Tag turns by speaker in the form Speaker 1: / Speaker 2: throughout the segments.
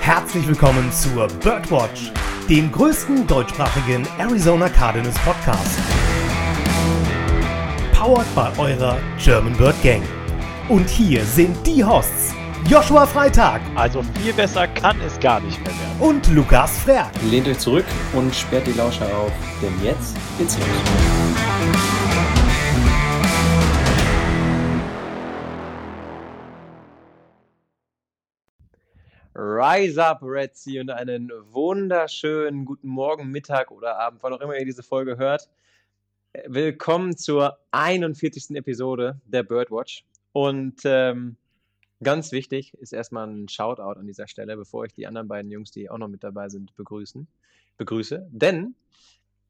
Speaker 1: Herzlich willkommen zur Birdwatch, dem größten deutschsprachigen Arizona Cardinals Podcast. Powered by eurer German Bird Gang. Und hier sind die Hosts Joshua Freitag.
Speaker 2: Also viel besser kann es gar nicht mehr werden.
Speaker 1: Und Lukas Frerk.
Speaker 3: Lehnt euch zurück und sperrt die Lauscher auf, denn jetzt geht's los.
Speaker 2: Rise up, Red und einen wunderschönen guten Morgen, Mittag oder Abend, wann auch immer ihr diese Folge hört. Willkommen zur 41. Episode der Birdwatch. Und ähm, ganz wichtig ist erstmal ein Shoutout an dieser Stelle, bevor ich die anderen beiden Jungs, die auch noch mit dabei sind, begrüßen, begrüße. Denn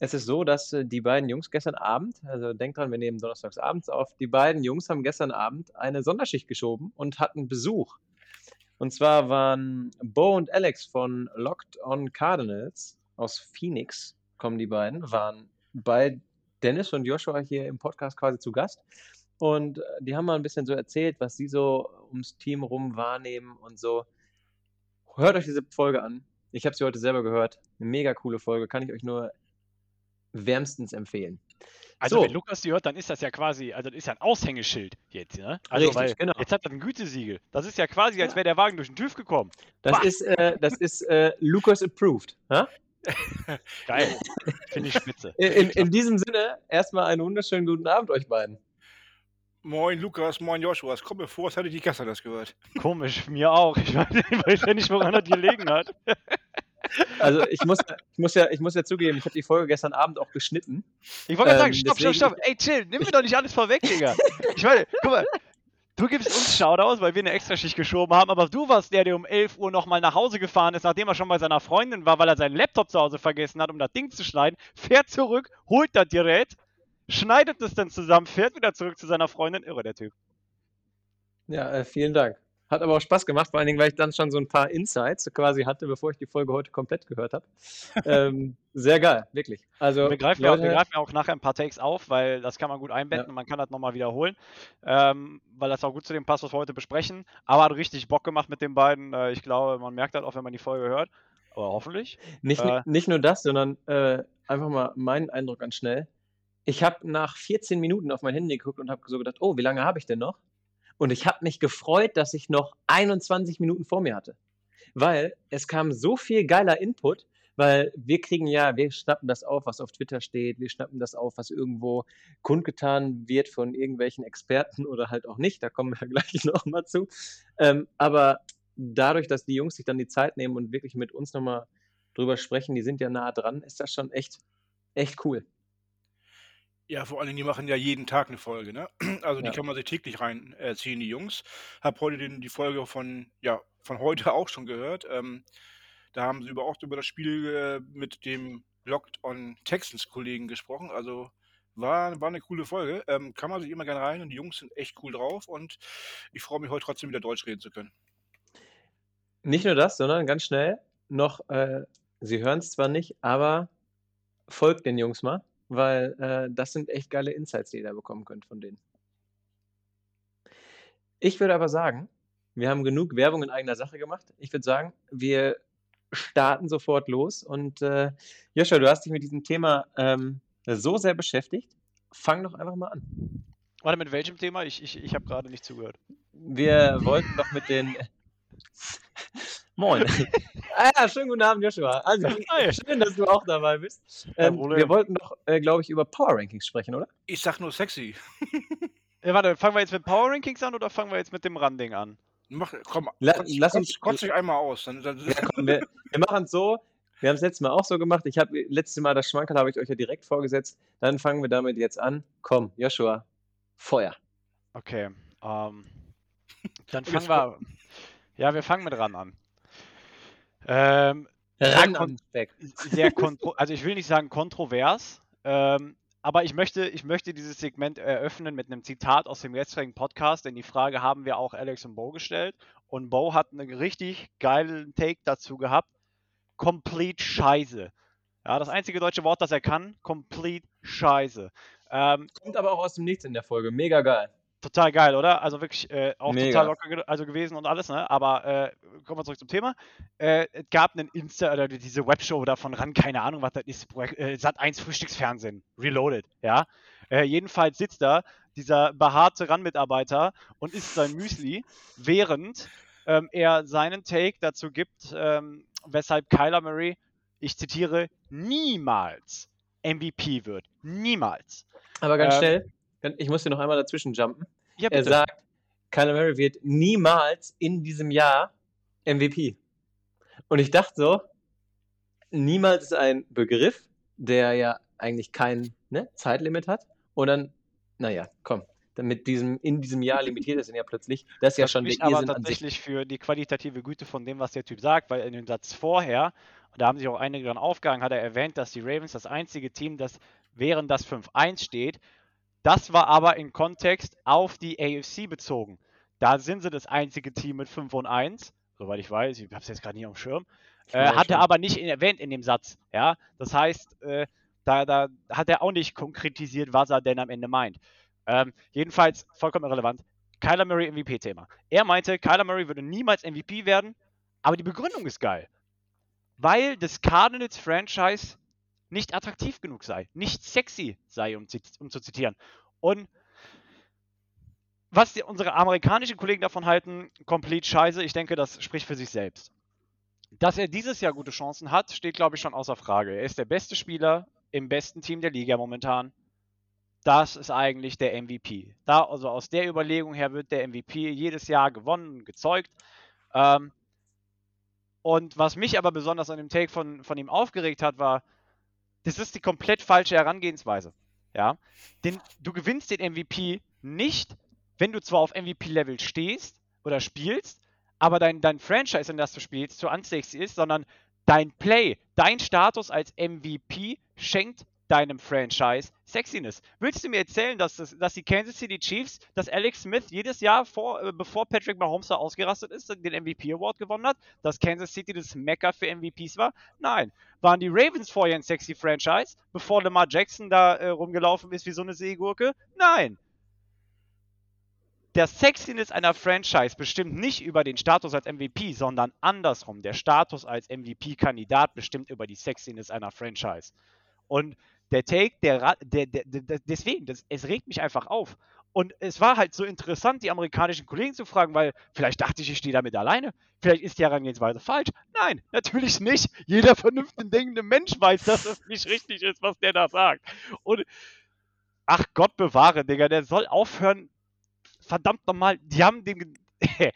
Speaker 2: es ist so, dass äh, die beiden Jungs gestern Abend, also denkt dran, wir nehmen donnerstags abends auf, die beiden Jungs haben gestern Abend eine Sonderschicht geschoben und hatten Besuch. Und zwar waren Bo und Alex von Locked on Cardinals aus Phoenix, kommen die beiden, waren bei Dennis und Joshua hier im Podcast quasi zu Gast. Und äh, die haben mal ein bisschen so erzählt, was sie so ums Team rum wahrnehmen und so. Hört euch diese Folge an. Ich habe sie heute selber gehört. Eine mega coole Folge. Kann ich euch nur wärmstens empfehlen.
Speaker 4: Also
Speaker 2: So.
Speaker 4: wenn Lukas die hört, dann ist das ja quasi, also das ist ja ein Aushängeschild jetzt, ne? Also
Speaker 2: Richtig,
Speaker 4: weil
Speaker 2: genau.
Speaker 4: jetzt hat er ein Gütesiegel. Das ist ja quasi, als wäre der Wagen durch den TÜV gekommen.
Speaker 2: Das
Speaker 4: Bah.
Speaker 2: ist, äh, das ist äh, Lucas approved. Ha?
Speaker 4: Geil. Finde ich spitze.
Speaker 2: In, in, diesem Sinne, erstmal einen wunderschönen guten Abend euch beiden.
Speaker 5: Moin Lukas, moin Joshua. Es kommt mir vor, als hätte ich die gestern das gehört.
Speaker 4: Komisch, mir auch. Ich weiß, ich weiß ja nicht, woran das gelegen hat.
Speaker 2: Also ich muss, ich muss ja, ich muss ja zugeben, ich habe die Folge gestern Abend auch geschnitten.
Speaker 4: Ich wollte gerade
Speaker 2: Ähm,
Speaker 4: sagen, stopp, stopp,
Speaker 2: deswegen-
Speaker 4: stopp. Ey, chill, nimm mir doch nicht alles vorweg, Digga. Ich meine, guck mal, du gibst uns Shoutouts, weil wir eine Extraschicht geschoben haben, aber du warst der, der um 11 Uhr nochmal nach Hause gefahren ist, nachdem er schon bei seiner Freundin war, weil er seinen Laptop zu Hause vergessen hat, um das Ding zu schneiden, fährt zurück, holt das Gerät, schneidet es dann zusammen, fährt wieder zurück zu seiner Freundin. Irre, der Typ.
Speaker 2: Ja, äh, vielen Dank. Hat aber auch Spaß gemacht, vor allen Dingen, weil ich dann schon so ein paar Insights quasi hatte, bevor ich die Folge heute komplett gehört habe. ähm, sehr geil, wirklich. Also,
Speaker 4: Wir greifen, ja auch, wir
Speaker 2: Leute,
Speaker 4: greifen ja auch nachher ein paar Takes auf, weil das kann man gut einbetten
Speaker 2: Ja.
Speaker 4: und man kann das nochmal wiederholen, ähm, weil das auch gut zu dem passt, was wir heute besprechen. Aber hat richtig Bock gemacht mit den beiden. Äh, ich glaube, man merkt das auch, wenn man die Folge hört. Aber hoffentlich.
Speaker 2: Nicht,
Speaker 4: Äh.
Speaker 2: nicht nur das, sondern äh, einfach mal meinen Eindruck ganz schnell. Ich habe nach 14 Minuten auf mein Handy geguckt und habe so gedacht, oh, wie lange habe ich denn noch? Und ich habe mich gefreut, dass ich noch 21 Minuten vor mir hatte. Weil es kam so viel geiler Input, weil wir kriegen ja, wir schnappen das auf, was auf Twitter steht, wir schnappen das auf, was irgendwo kundgetan wird von irgendwelchen Experten oder halt auch nicht, da kommen wir gleich nochmal zu. Ähm, aber dadurch, dass die Jungs sich dann die Zeit nehmen und wirklich mit uns nochmal drüber sprechen, die sind ja nah dran, ist das schon echt, echt cool.
Speaker 5: Ja, vor allen Dingen, die machen ja jeden Tag eine Folge, ne? Also die
Speaker 2: Ja.
Speaker 5: kann man sich täglich reinziehen, die Jungs. Hab heute den, die Folge von, ja, von heute auch schon gehört. Ähm, da haben sie über, auch über das Spiel äh, mit dem Locked on Texans Kollegen gesprochen. Also war, war eine coole Folge. Ähm, kann man sich immer gerne rein und die Jungs sind echt cool drauf und ich freue mich heute trotzdem wieder Deutsch reden zu können.
Speaker 2: Nicht nur das, sondern ganz schnell noch, äh, Sie hören es zwar nicht, aber folgt den Jungs mal, weil äh, das sind echt geile Insights, die ihr da bekommen könnt von denen. Ich würde aber sagen, wir haben genug Werbung in eigener Sache gemacht. Ich würde sagen, wir starten sofort los. Und äh, Joscha, du hast dich mit diesem Thema ähm, so sehr beschäftigt. Fang doch einfach mal an.
Speaker 4: Warte, mit welchem Thema? Ich, ich, ich habe gerade nicht zugehört.
Speaker 2: Wir wollten doch mit den. Moin. ah ja, schönen guten Abend, Joshua. Also,
Speaker 4: Hi.
Speaker 2: schön, dass du auch dabei bist. Ähm, wir wollten doch, äh, glaube ich, über Power Rankings sprechen, oder?
Speaker 5: Ich sag nur sexy.
Speaker 4: Ja, warte, fangen wir jetzt mit Power Rankings an oder fangen wir jetzt mit dem Randing an?
Speaker 5: Mach, komm,
Speaker 2: La-
Speaker 5: kotz,
Speaker 2: lass uns-
Speaker 5: kotz dich einmal aus. Dann, dann,
Speaker 2: Ja, komm, wir, wir machen es so. Wir haben es letztes Mal auch so gemacht. Ich habe letztes Mal das Schmankerl habe ich euch ja direkt vorgesetzt. Dann fangen wir damit jetzt an. Komm, Joshua, Feuer.
Speaker 4: Okay. Ähm, dann fangen wir. Ja, wir fangen mit Ran an. Ähm,
Speaker 2: Ran
Speaker 4: kon-
Speaker 2: am Speck.
Speaker 4: sehr kontro also ich will nicht sagen kontrovers, ähm, aber ich möchte, ich möchte dieses Segment eröffnen mit einem Zitat aus dem gestrigen Podcast, denn die Frage haben wir auch Alex und Bo gestellt und Bo hat einen richtig geilen Take dazu gehabt. Complete Scheiße. Ja, das einzige deutsche Wort, das er kann, complete Scheiße. Ähm,
Speaker 2: Kommt aber auch aus dem Nichts in der Folge. Mega geil.
Speaker 4: Total geil, oder? Also wirklich äh, auch
Speaker 2: Mega.
Speaker 4: total locker ge also gewesen und alles, ne? Aber äh, kommen wir zurück zum Thema. Äh, es gab einen Insta oder diese Webshow davon ran, keine Ahnung, was das ist, Projekt- äh, Sat 1 Frühstücksfernsehen, Reloaded, ja. Äh, jedenfalls sitzt da dieser behaarte RAN-Mitarbeiter und isst sein Müsli, während ähm, er seinen Take dazu gibt, ähm, weshalb Kyler Murray, ich zitiere, niemals MVP wird. Niemals.
Speaker 2: Aber ganz
Speaker 4: Ähm,
Speaker 2: schnell, ich muss hier noch einmal dazwischen jumpen.
Speaker 4: Ja,
Speaker 2: Er sagt, Kyler Murray wird niemals in diesem Jahr MVP. Und ich dachte so, niemals ist ein Begriff, der ja eigentlich kein ne, Zeitlimit hat. Und dann, naja, komm, dann mit diesem, in diesem Jahr limitiert es ihn ja plötzlich. Das ist ja schon der
Speaker 4: aber
Speaker 2: Irrsinn sich.
Speaker 4: tatsächlich für die qualitative Güte von dem, was der Typ sagt, weil in dem Satz vorher, da haben sich auch einige dran aufgehangen, hat er erwähnt, dass die Ravens das einzige Team, das während das 5-1 steht, das war aber im Kontext auf die AFC bezogen. Da sind sie das einzige Team mit 5 und 1, soweit ich weiß, ich habe es jetzt gerade nicht auf dem Schirm, äh,
Speaker 2: Ja,
Speaker 4: hat er
Speaker 2: schon.
Speaker 4: aber nicht in, erwähnt in dem Satz. Ja, das heißt, äh, da, da hat er auch nicht konkretisiert, was er denn am Ende meint. Ähm, jedenfalls vollkommen irrelevant. Kyler Murray MVP-Thema. Er meinte, Kyler Murray würde niemals MVP werden, aber die Begründung ist geil. Weil das Cardinals-Franchise nicht attraktiv genug sei, nicht sexy sei, um, um zu zitieren. Und was die, unsere amerikanischen Kollegen davon halten, komplett scheiße, ich denke, das spricht für sich selbst. Dass er dieses Jahr gute Chancen hat, steht, glaube ich, schon außer Frage. Er ist der beste Spieler im besten Team der Liga momentan. Das ist eigentlich der MVP. Da, also aus der Überlegung her wird der MVP jedes Jahr gewonnen gezeugt. Ähm, und was mich aber besonders an dem Take von, von ihm aufgeregt hat, war, das ist die komplett falsche Herangehensweise. Ja, denn du gewinnst den MVP nicht, wenn du zwar auf MVP-Level stehst oder spielst, aber dein, dein Franchise, in das du spielst, zu unsexy ist, sondern dein Play, dein Status als MVP schenkt deinem Franchise Sexiness. Willst du mir erzählen, dass, das, dass die Kansas City Chiefs, dass Alex Smith jedes Jahr, vor, äh, bevor Patrick Mahomes da ausgerastet ist, den MVP Award gewonnen hat, dass Kansas City das Mecker für MVPs war? Nein. Waren die Ravens vorher ein sexy Franchise, bevor Lamar Jackson da äh, rumgelaufen ist wie so eine Seegurke? Nein. Der Sexiness einer Franchise bestimmt nicht über den Status als MVP, sondern andersrum. Der Status als MVP-Kandidat bestimmt über die Sexiness einer Franchise. Und der Take, der, der, der, der deswegen, das, es regt mich einfach auf. Und es war halt so interessant, die amerikanischen Kollegen zu fragen, weil vielleicht dachte ich, ich stehe damit alleine. Vielleicht ist die Herangehensweise falsch. Nein, natürlich nicht. Jeder vernünftig denkende Mensch weiß, dass das nicht richtig ist, was der da sagt. Und ach Gott bewahre, Digga, der soll aufhören. Verdammt nochmal, die haben den.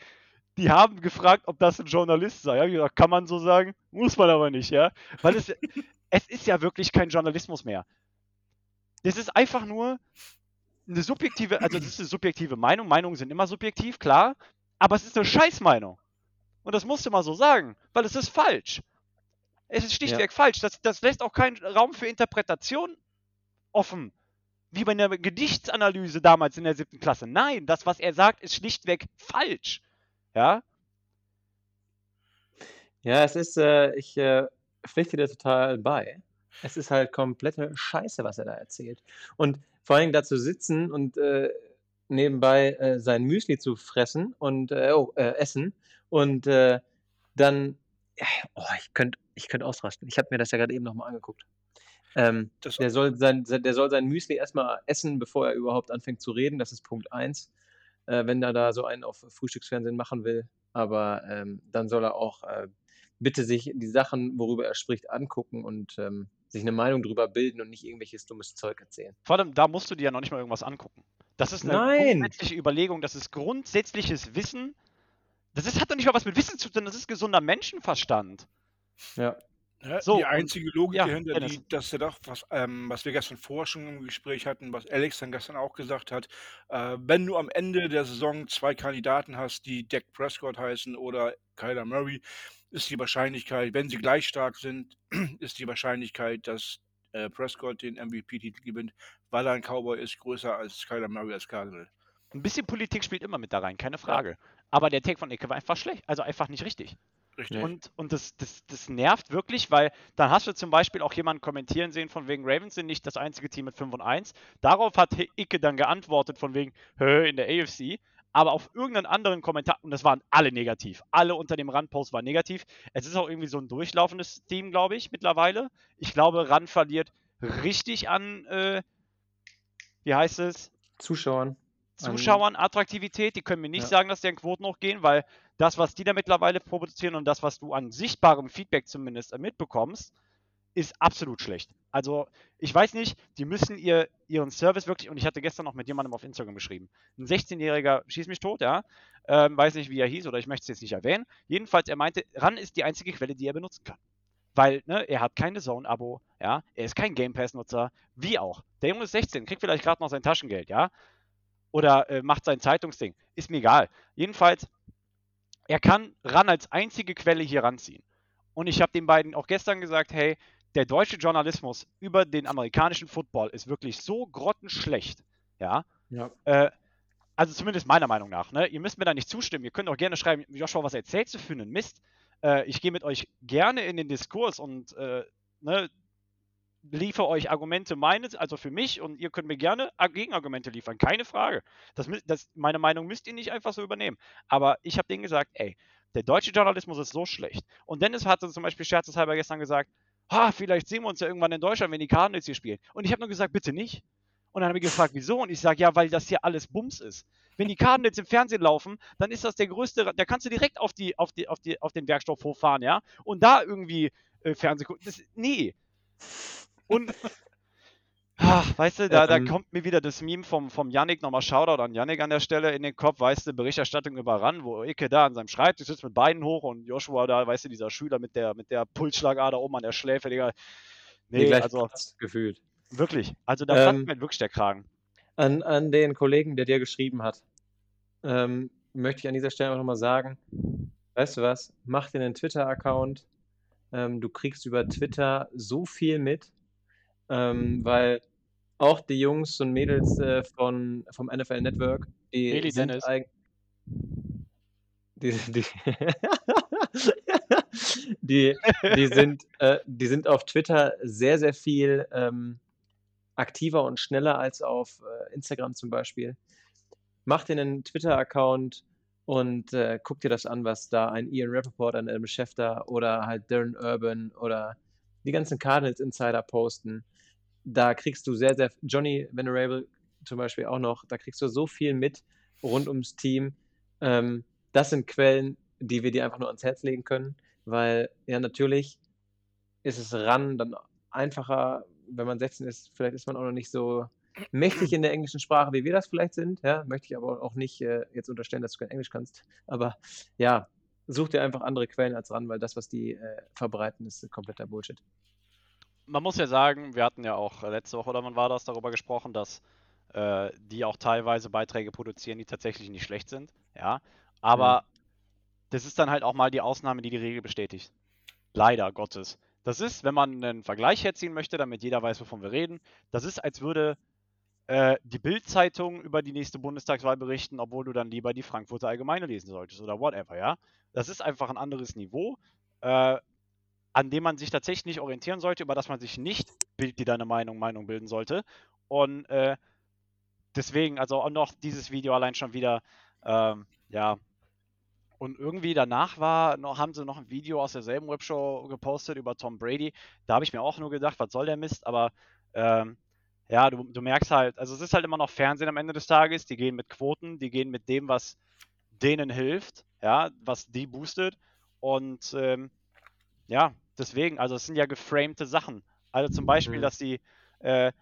Speaker 4: Die haben gefragt, ob das ein Journalist sei. Ja, ich gesagt, kann man so sagen? Muss man aber nicht, ja. Weil es, es ist ja wirklich kein Journalismus mehr. Das ist einfach nur eine subjektive, also das ist eine subjektive Meinung. Meinungen sind immer subjektiv, klar. Aber es ist eine Scheißmeinung. Und das musst du mal so sagen, weil es ist falsch. Es ist schlichtweg falsch. Das, das lässt auch keinen Raum für Interpretation offen. Wie bei einer Gedichtsanalyse damals in der siebten Klasse. Nein, das, was er sagt, ist schlichtweg falsch. Ja?
Speaker 2: Ja, es ist, äh, ich äh, pflichte dir total bei. Es ist halt komplette Scheiße, was er da erzählt. Und vor allem dazu sitzen und äh, nebenbei äh, sein Müsli zu fressen und äh, oh, äh, essen und dann, oh, ich könnte ich könnt ausrasten. Ich habe mir das ja gerade eben nochmal angeguckt. Ähm, der, soll sein, se- der soll sein Müsli erstmal essen, bevor er überhaupt anfängt zu reden. Das ist Punkt 1. Äh, wenn er da so einen auf Frühstücksfernsehen machen will. Aber ähm, dann soll er auch äh, bitte sich die Sachen, worüber er spricht, angucken und ähm, sich eine Meinung drüber bilden und nicht irgendwelches dummes Zeug erzählen.
Speaker 4: Vor allem, da musst du dir ja noch nicht mal irgendwas angucken. Das ist eine
Speaker 2: Nein.
Speaker 4: grundsätzliche Überlegung, das ist grundsätzliches Wissen. Das ist, hat doch nicht mal was mit Wissen zu tun, das ist gesunder Menschenverstand.
Speaker 2: Ja.
Speaker 5: Ja,
Speaker 4: So,
Speaker 5: die
Speaker 4: und-
Speaker 5: einzige Logik
Speaker 4: ja,
Speaker 5: dahinter
Speaker 4: Dennis.
Speaker 5: liegt, dass er doch, was, ähm, was wir gestern vorher schon im Gespräch hatten, was Alex dann gestern auch gesagt hat, äh, wenn du am Ende der Saison zwei Kandidaten hast, die Dak Prescott heißen oder Kyler Murray, ist die Wahrscheinlichkeit, wenn sie gleich stark sind, ist die Wahrscheinlichkeit, dass äh, Prescott den MVP-Titel gewinnt, weil er ein Cowboy ist, größer als Kyler Murray als Cardinal.
Speaker 4: Ein bisschen Politik spielt immer mit da rein, keine Frage. Aber der Take von Ecke war einfach schlecht, also einfach nicht richtig.
Speaker 5: Richtig.
Speaker 4: Und, und das, das, das nervt wirklich, weil dann hast du zum Beispiel auch jemanden kommentieren sehen, von wegen Ravens sind nicht das einzige Team mit 5 und 1. Darauf hat Icke dann geantwortet, von wegen, hö, in der AFC. Aber auf irgendeinen anderen Kommentar, und das waren alle negativ. Alle unter dem Run-Post waren negativ. Es ist auch irgendwie so ein durchlaufendes Team, glaube ich, mittlerweile. Ich glaube, Run verliert richtig an, äh, wie heißt es?
Speaker 2: Zuschauern.
Speaker 4: Zuschauern Attraktivität. Die können mir nicht
Speaker 2: Ja.
Speaker 4: sagen, dass deren Quoten hochgehen, weil das, was die da mittlerweile produzieren und das, was du an sichtbarem Feedback zumindest äh, mitbekommst, ist absolut schlecht. Also, ich weiß nicht, die müssen ihr, ihren Service wirklich, und ich hatte gestern noch mit jemandem auf Instagram geschrieben, ein 16-Jähriger schießt mich tot, ja, ähm, weiß nicht, wie er hieß oder ich möchte es jetzt nicht erwähnen. Jedenfalls, er meinte, RAN ist die einzige Quelle, die er benutzen kann. Weil, ne, er hat keine Zone-Abo, ja, er ist kein Game Pass-Nutzer, wie auch. Der Junge ist 16, kriegt vielleicht gerade noch sein Taschengeld, ja, oder äh, macht sein Zeitungsding. Ist mir egal. Jedenfalls, er kann RAN als einzige Quelle hier ranziehen. Und ich habe den beiden auch gestern gesagt, hey, der deutsche Journalismus über den amerikanischen Football ist wirklich so grottenschlecht, ja.
Speaker 2: Ja.
Speaker 4: Äh, also zumindest meiner Meinung nach. Ne? Ihr müsst mir da nicht zustimmen. Ihr könnt auch gerne schreiben, Joshua, was erzählst du für einen Mist? Äh, ich gehe mit euch gerne in den Diskurs und äh, ne, liefere euch Argumente meines, also für mich, und ihr könnt mir gerne Ar- Gegenargumente liefern, keine Frage. Das, das, meine Meinung müsst ihr nicht einfach so übernehmen. Aber ich habe denen gesagt, ey, der deutsche Journalismus ist so schlecht. Und Dennis hatte zum Beispiel scherzeshalber gestern gesagt, ha, vielleicht sehen wir uns ja irgendwann in Deutschland, wenn die Cardinals hier spielen. Und ich habe nur gesagt, bitte nicht. Und dann habe ich gefragt, wieso? Und ich sage, ja, weil das hier alles Bums ist. Wenn die Cardinals im Fernsehen laufen, dann ist das der größte, da kannst du direkt auf, die, auf, die, auf, die, auf den Werkstoff hochfahren, ja? Und da irgendwie äh, Fernsehen gucken. Nee. Und, ach, weißt du, da, da
Speaker 2: Ähm.
Speaker 4: kommt mir wieder das Meme vom, vom Yannick, nochmal Shoutout an Yannick an der Stelle in den Kopf, weißt du, Berichterstattung über RAN, wo Icke da an seinem Schreibtisch sitzt mit beiden hoch und Joshua da, weißt du, dieser Schüler mit der, mit der Pulsschlagader oben an der Schläfe, Digga.
Speaker 2: Nee,
Speaker 4: also
Speaker 2: gefühlt.
Speaker 4: wirklich. Also da
Speaker 2: Ähm,
Speaker 4: mir wirklich der Kragen.
Speaker 2: An, an den Kollegen, der dir geschrieben hat, ähm, möchte ich an dieser Stelle auch nochmal sagen, weißt du was, mach dir einen Twitter-Account. Ähm, du kriegst über Twitter so viel mit, ähm, weil auch die Jungs und Mädels äh, von, vom NFL Network, die
Speaker 4: Eli
Speaker 2: sind
Speaker 4: Dennis.
Speaker 2: die, die, die, die, sind, äh, die sind auf Twitter sehr, sehr viel ähm, aktiver und schneller als auf äh, Instagram zum Beispiel. Mach dir einen Twitter-Account und äh, guck dir das an, was da ein Ian Rappaport, ein Adam Schefter oder halt Darren Urban oder die ganzen Cardinals Insider posten. Da kriegst du sehr, sehr, Johnny Venerable zum Beispiel auch noch, da kriegst du so viel mit rund ums Team. Ähm, das sind Quellen, die wir dir einfach nur ans Herz legen können, weil ja natürlich ist es ran dann einfacher, wenn man 16 ist, vielleicht ist man auch noch nicht so mächtig in der englischen Sprache, wie wir das vielleicht sind. Ja, möchte ich aber auch nicht äh, jetzt unterstellen, dass du kein Englisch kannst. Aber ja, such dir einfach andere Quellen als ran, weil das, was die äh, verbreiten, ist kompletter Bullshit.
Speaker 4: Man muss ja sagen, wir hatten ja auch äh, letzte Woche oder wann war das darüber gesprochen, dass äh, die auch teilweise Beiträge produzieren, die tatsächlich nicht schlecht sind. Ja, aber das ist dann halt auch mal die Ausnahme, die die Regel bestätigt. Leider Gottes. Das ist, wenn man einen Vergleich herziehen möchte, damit jeder weiß, wovon wir reden, das ist, als würde äh, die Bild-Zeitung über die nächste Bundestagswahl berichten, obwohl du dann lieber die Frankfurter Allgemeine lesen solltest oder whatever, ja. Das ist einfach ein anderes Niveau. Äh, an dem man sich tatsächlich nicht orientieren sollte, über das man sich nicht Bild, die deine Meinung, Meinung bilden sollte. Und äh, deswegen, also auch noch dieses Video allein schon wieder, ähm, ja. Und irgendwie danach war, noch, haben sie noch ein Video aus derselben Webshow gepostet über Tom Brady. Da habe ich mir auch nur gedacht, was soll der Mist? Aber ähm, ja, du, du merkst halt, also es ist halt immer noch Fernsehen am Ende des Tages. Die gehen mit Quoten, die gehen mit dem, was denen hilft, ja, was die boostet. Und ähm, ja, deswegen, also es sind ja geframte Sachen. Also zum Beispiel,
Speaker 2: Mhm.
Speaker 4: dass sie äh,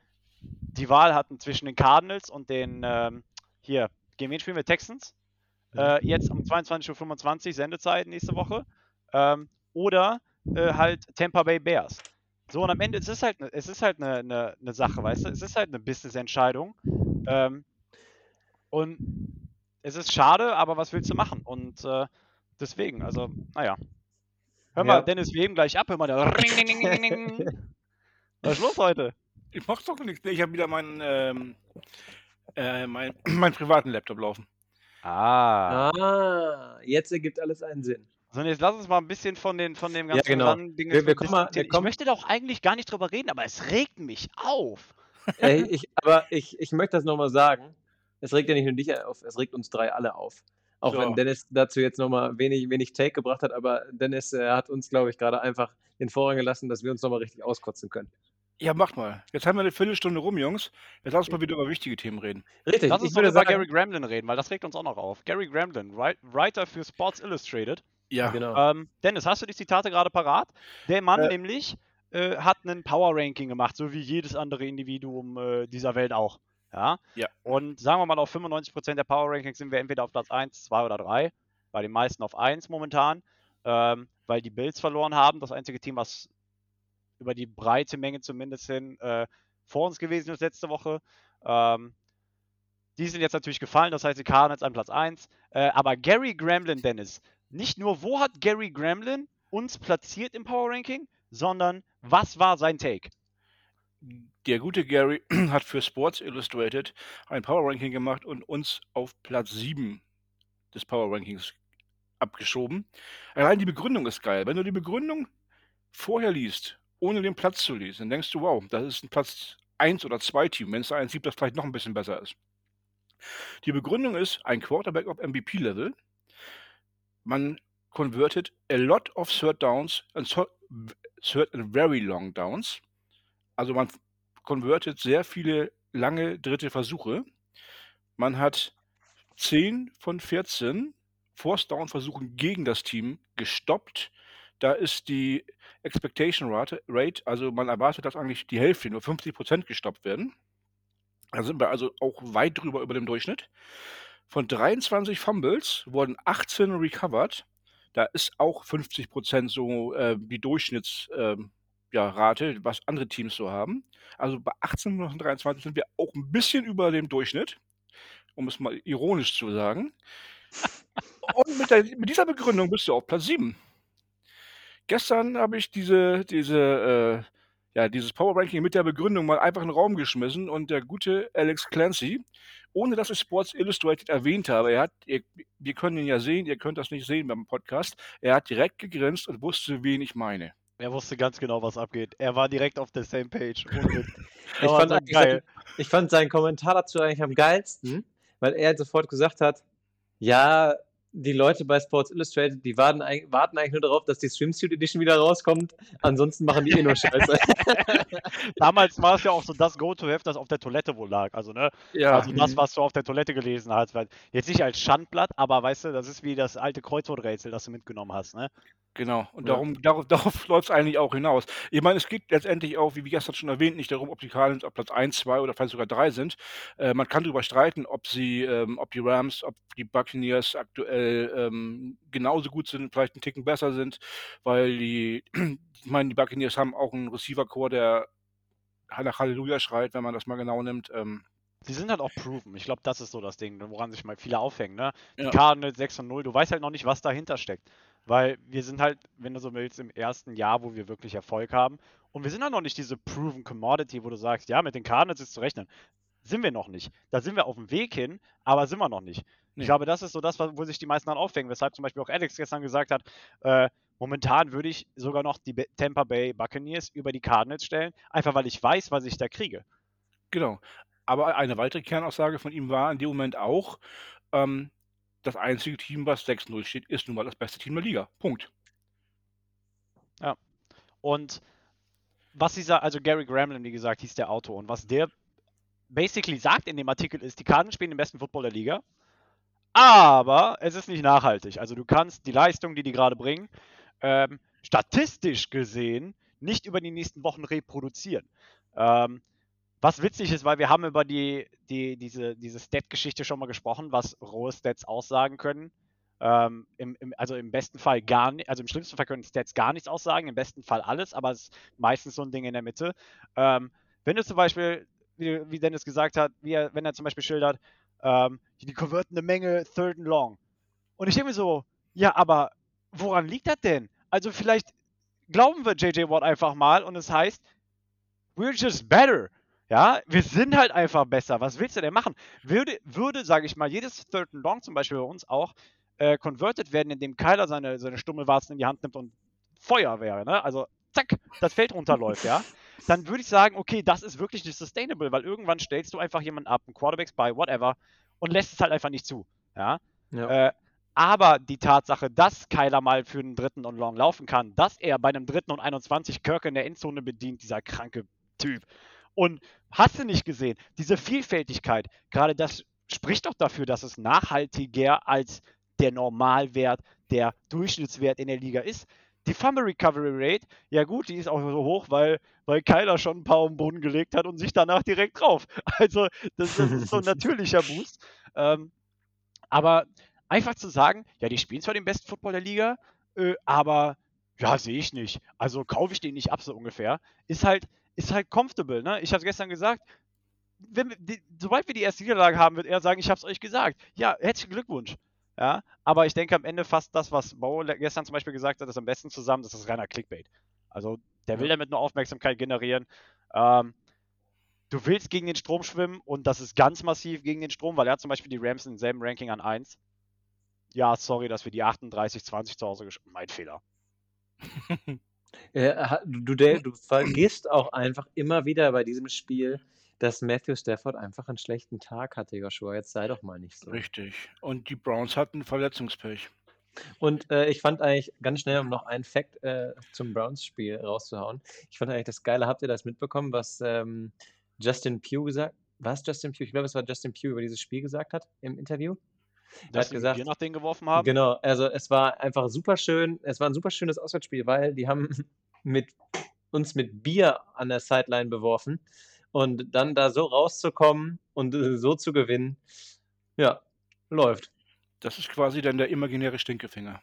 Speaker 4: die Wahl hatten zwischen den Cardinals und den, ähm, hier, gegen wen spielen wir? Texans? Äh, jetzt um 22.25 Uhr Sendezeit nächste Woche. Ähm, oder äh, halt Tampa Bay Bears. So, und am Ende, es ist halt, ne- es ist halt eine, eine, eine Sache, weißt du? Es ist halt eine Business-Entscheidung. Ähm, und es ist schade, aber was willst du machen? Und äh, deswegen, also, naja. Hör mal,
Speaker 2: Ja.
Speaker 4: Dennis, wir heben gleich ab. Hör mal, da. Ding, ding, ding, ding, ding. Was ist los heute?
Speaker 5: Ich mach's doch nichts. Ich habe wieder meinen, ähm, äh, mein, meinen privaten Laptop laufen.
Speaker 4: Ah.
Speaker 2: Ah, jetzt ergibt alles einen Sinn.
Speaker 4: Sondern jetzt lass uns mal ein bisschen von, den, von dem ganzen
Speaker 2: genau.
Speaker 4: Run-Ding
Speaker 2: Wir- wir kommen mal- wir
Speaker 4: diskutieren. Ich
Speaker 2: kommen-
Speaker 4: möchte doch eigentlich gar nicht drüber reden, aber es regt mich auf.
Speaker 2: Ey, ich, aber ich, ich möchte das nochmal sagen. Es regt ja nicht nur dich auf, es regt uns drei alle auf. Auch
Speaker 5: So.
Speaker 2: wenn Dennis dazu jetzt nochmal wenig, wenig Take gebracht hat, aber Dennis äh, hat uns, glaube ich, gerade einfach den Vorrang gelassen, dass wir uns nochmal richtig auskotzen können.
Speaker 5: Ja, macht mal. Jetzt haben wir eine Viertelstunde rum, Jungs. Jetzt lass uns mal wieder über wichtige Themen reden.
Speaker 2: Richtig,
Speaker 4: Lass uns
Speaker 2: ich
Speaker 4: doch
Speaker 2: würde
Speaker 4: über
Speaker 2: sagen,
Speaker 4: Gary Gremlin reden, weil das regt uns auch noch auf. Gary Gremlin, Wri- Writer für Sports Illustrated.
Speaker 5: Ja,
Speaker 2: genau.
Speaker 4: Ähm, Dennis, hast du die Zitate gerade parat? Der Mann
Speaker 5: Äh.
Speaker 4: nämlich äh, hat einen Power Ranking gemacht, so wie jedes andere Individuum äh, dieser Welt auch. Ja?
Speaker 5: Ja.
Speaker 4: Und sagen wir mal, auf 95% der Power Rankings sind wir entweder auf Platz 1, 2 oder 3. Bei den meisten auf 1 momentan, ähm, weil die Bills verloren haben. Das einzige Team, was über die breite Menge zumindest hin äh, vor uns gewesen ist letzte Woche. Ähm, die sind jetzt natürlich gefallen, das heißt, die Cardinals an Platz 1. Äh, aber Gary Gremlin, Dennis, nicht nur, wo hat Gary Gremlin uns platziert im Power Ranking, sondern was war sein Take?
Speaker 5: Der gute Gary hat für Sports Illustrated ein Power Ranking gemacht und uns auf Platz 7 des Power Rankings abgeschoben. Allein die Begründung ist geil. Wenn du die Begründung vorher liest, ohne den Platz zu lesen, dann denkst du, wow, das ist ein Platz 1 oder 2 Team. Wenn es eins gibt, das vielleicht noch ein bisschen besser ist. Die Begründung ist ein Quarterback auf MVP-Level. Man converted a lot of third downs and third and very long downs. Also man convertet sehr viele lange dritte Versuche. Man hat 10 von 14 Force Down Versuchen gegen das Team gestoppt. Da ist die Expectation Rate, Rate, also man erwartet, dass eigentlich die Hälfte, nur 50% gestoppt werden. Da sind wir also auch weit drüber über dem Durchschnitt. Von 23 Fumbles wurden 18 recovered. Da ist auch 50% so äh, die Durchschnittsrate, ähm, ja, Rate, was andere Teams so haben. Also bei 18 von 23 sind wir auch ein bisschen über dem Durchschnitt, um es mal ironisch zu sagen. Und mit, der, mit dieser Begründung bist du auf Platz 7. Gestern habe ich diese, diese, äh, ja, dieses Power Ranking mit der Begründung mal einfach in den Raum geschmissen und der gute Alex Clancy, ohne dass ich Sports Illustrated erwähnt habe, er hat, ihr, wir können ihn ja sehen, ihr könnt das nicht sehen beim Podcast, er hat direkt gegrinst und wusste, wen ich meine.
Speaker 4: Er wusste ganz genau, was abgeht. Er war direkt auf der same page.
Speaker 2: Ich fand,
Speaker 4: geil.
Speaker 2: ich fand seinen Kommentar dazu eigentlich am geilsten, weil er sofort gesagt hat, ja, die Leute bei Sports Illustrated, die warten, warten eigentlich nur darauf, dass die Swimsuit Edition wieder rauskommt. Ansonsten machen die eh nur Scheiße.
Speaker 4: Damals war es ja auch so das Go-To-Heft, das auf der Toilette wohl lag. Also, ne?
Speaker 5: Ja,
Speaker 4: Also das, was du auf der Toilette gelesen hast. Jetzt nicht als Schandblatt, aber weißt du, das ist wie das alte Kreuzworträtsel, das du mitgenommen hast, ne?
Speaker 5: Genau, und
Speaker 2: Ja.
Speaker 5: darum, darauf, darauf läuft es eigentlich auch hinaus. Ich meine, es geht letztendlich auch, wie gestern schon erwähnt, nicht darum, ob die Cardinals auf Platz 1, 2 oder vielleicht sogar 3 sind. Äh, man kann darüber streiten, ob sie, ähm, ob die Rams, ob die Buccaneers aktuell ähm, genauso gut sind, vielleicht einen Ticken besser sind, weil die, ich meine, die Buccaneers haben auch einen Receiver-Core, der nach Halleluja schreit, wenn man das mal genau nimmt. Ähm,
Speaker 4: Sie sind halt auch proven. Ich glaube, das ist so das Ding, woran sich mal viele aufhängen, ne? Die
Speaker 5: Ja.
Speaker 4: Cardinals 6 und 0, du weißt halt noch nicht, was dahinter steckt. Weil wir sind halt, wenn du so willst, im ersten Jahr, wo wir wirklich Erfolg haben. Und wir sind halt noch nicht diese proven Commodity, wo du sagst, ja, mit den Cardinals ist zu rechnen. Sind wir noch nicht. Da sind wir auf dem Weg hin, aber sind wir noch nicht.
Speaker 5: Nee.
Speaker 4: Ich glaube, das ist so das, wo sich die meisten dann aufhängen, weshalb zum Beispiel auch Alex gestern gesagt hat, äh, momentan würde ich sogar noch die Tampa Bay Buccaneers über die Cardinals stellen, einfach weil ich weiß, was ich da kriege.
Speaker 5: Genau. Aber eine weitere Kernaussage von ihm war in dem Moment auch, ähm, das einzige Team, was 6-0 steht, ist nun mal das beste Team der Liga. Punkt.
Speaker 4: Und was dieser, also Gary Gramlin, wie gesagt, hieß der Autor. Und was der basically sagt in dem Artikel ist, die Cardinals spielen den besten Football der Liga, aber es ist nicht nachhaltig. Also du kannst die Leistung, die die gerade bringen, ähm, statistisch gesehen nicht über die nächsten Wochen reproduzieren. Ähm, was witzig ist, weil wir haben über die, die, diese, diese Stat-Geschichte schon mal gesprochen, was rohe Stats aussagen können. Ähm, im, im, also im besten Fall gar nicht, also im schlimmsten Fall können Stats gar nichts aussagen, im besten Fall alles, aber es ist meistens so ein Ding in der Mitte. Ähm, wenn du zum Beispiel, wie, wie Dennis gesagt hat, er, wenn er zum Beispiel schildert, ähm, die konverten eine Menge Third and Long. Und ich denke mir so, ja, aber woran liegt das denn? Also vielleicht glauben wir JJ Watt einfach mal und es heißt, we're just better. Ja, wir sind halt einfach besser. Was willst du denn machen? Würde, würde sage ich mal, jedes Third and Long zum Beispiel bei uns auch äh, converted werden, indem Kyler seine, seine Stummelwarzen in die Hand nimmt und Feuer wäre, ne? Also zack, das Feld runterläuft, ja, dann würde ich sagen, okay, das ist wirklich nicht sustainable, weil irgendwann stellst du einfach jemanden ab, einen Quarterbacks bei, whatever, und lässt es halt einfach nicht zu, ja.
Speaker 2: Ja.
Speaker 4: Äh, aber die Tatsache, dass Kyler mal für einen dritten und Long laufen kann, dass er bei einem dritten und 21 Kirk in der Endzone bedient, dieser kranke Typ. Und hast du nicht gesehen, diese Vielfältigkeit, gerade das spricht doch dafür, dass es nachhaltiger als der Normalwert, der Durchschnittswert in der Liga ist. Die Fumble Recovery Rate, ja gut, die ist auch so hoch, weil, weil Kyler schon ein paar auf den Boden gelegt hat und sich danach direkt drauf. Also, das, das ist so ein natürlicher Boost. Ähm, aber einfach zu sagen, ja, die spielen zwar den besten Football der Liga, äh, aber ja, sehe ich nicht. Also kaufe ich den nicht ab, so ungefähr. Ist halt, ist halt comfortable, ne? Ich habe gestern gesagt, wenn die, sobald wir die erste Niederlage haben, wird er sagen, ich habe es euch gesagt. Ja, herzlichen Glückwunsch. Ja, aber ich denke am Ende fasst das, was Bo gestern zum Beispiel gesagt hat, ist am besten zusammen, das ist reiner Clickbait. Also der will damit nur Aufmerksamkeit generieren. Ähm, du willst gegen den Strom schwimmen und das ist ganz massiv gegen den Strom, weil er hat zum Beispiel die Rams in demselben Ranking an 1. Ja, sorry, dass wir die 38-20 zu Hause gespielt Mein Fehler.
Speaker 2: Äh, du, du, du vergisst auch einfach immer wieder bei diesem Spiel, dass Matthew Stafford einfach einen schlechten Tag hatte, Joshua. Jetzt sei doch mal nicht so.
Speaker 5: Richtig. Und die Browns hatten Verletzungspech.
Speaker 2: Und äh, ich fand eigentlich ganz schnell, um noch einen Fact äh, zum Browns-Spiel rauszuhauen. Ich fand eigentlich das Geile, habt ihr das mitbekommen, was ähm, Justin Pugh gesagt war es Justin Pugh? Ich glaube, es war Justin Pugh über dieses Spiel gesagt hat im Interview. Er
Speaker 4: Dass
Speaker 2: hat
Speaker 4: wir
Speaker 2: gesagt,
Speaker 4: Bier nach denen geworfen haben.
Speaker 2: Genau, also es war einfach super schön. Es war ein super schönes Auswärtsspiel, weil die haben mit uns mit Bier an der Sideline beworfen und dann da so rauszukommen und äh, so zu gewinnen, ja, läuft.
Speaker 5: Das ist quasi dann der imaginäre Stinkefinger.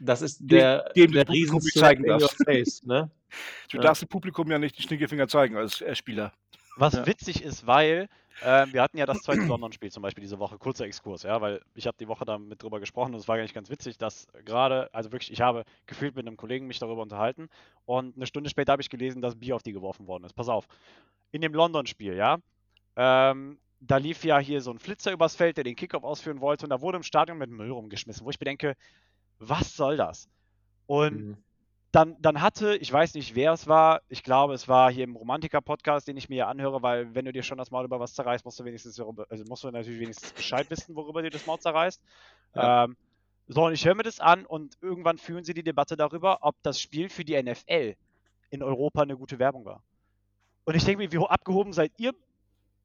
Speaker 2: Das ist der,
Speaker 5: dem
Speaker 2: der
Speaker 5: nicht
Speaker 2: Riesen
Speaker 5: zeigen
Speaker 2: in your
Speaker 5: darfst.
Speaker 2: face, ne?
Speaker 5: Du
Speaker 2: Ja.
Speaker 5: darfst dem Publikum ja nicht die Stinkefinger zeigen als äh, Spieler.
Speaker 4: Was
Speaker 2: Ja.
Speaker 4: witzig ist, weil ähm, wir hatten ja das zweite London-Spiel zum Beispiel diese Woche, kurzer Exkurs, ja, weil ich habe die Woche da mit drüber gesprochen und es war eigentlich ganz witzig, dass gerade, also wirklich, ich habe gefühlt mit einem Kollegen mich darüber unterhalten und eine Stunde später habe ich gelesen, dass Bier auf die geworfen worden ist. Pass auf, in dem London-Spiel, ja, ähm, da lief ja hier so ein Flitzer übers Feld, der den Kickoff ausführen wollte und da wurde im Stadion mit Müll rumgeschmissen, wo ich bedenke, was soll das? Und
Speaker 2: Mhm.
Speaker 4: Dann, dann hatte, ich weiß nicht, wer es war, ich glaube, es war hier im Romantiker-Podcast, den ich mir hier anhöre, weil wenn du dir schon das Maul über was zerreißt, musst du wenigstens, also musst du natürlich wenigstens Bescheid wissen, worüber dir das Maul zerreißt.
Speaker 2: Ja.
Speaker 4: Ähm, so, und ich höre mir das an und irgendwann führen sie die Debatte darüber, ob das Spiel für die NFL in Europa eine gute Werbung war. Und ich denke mir, wie ho- abgehoben seid ihr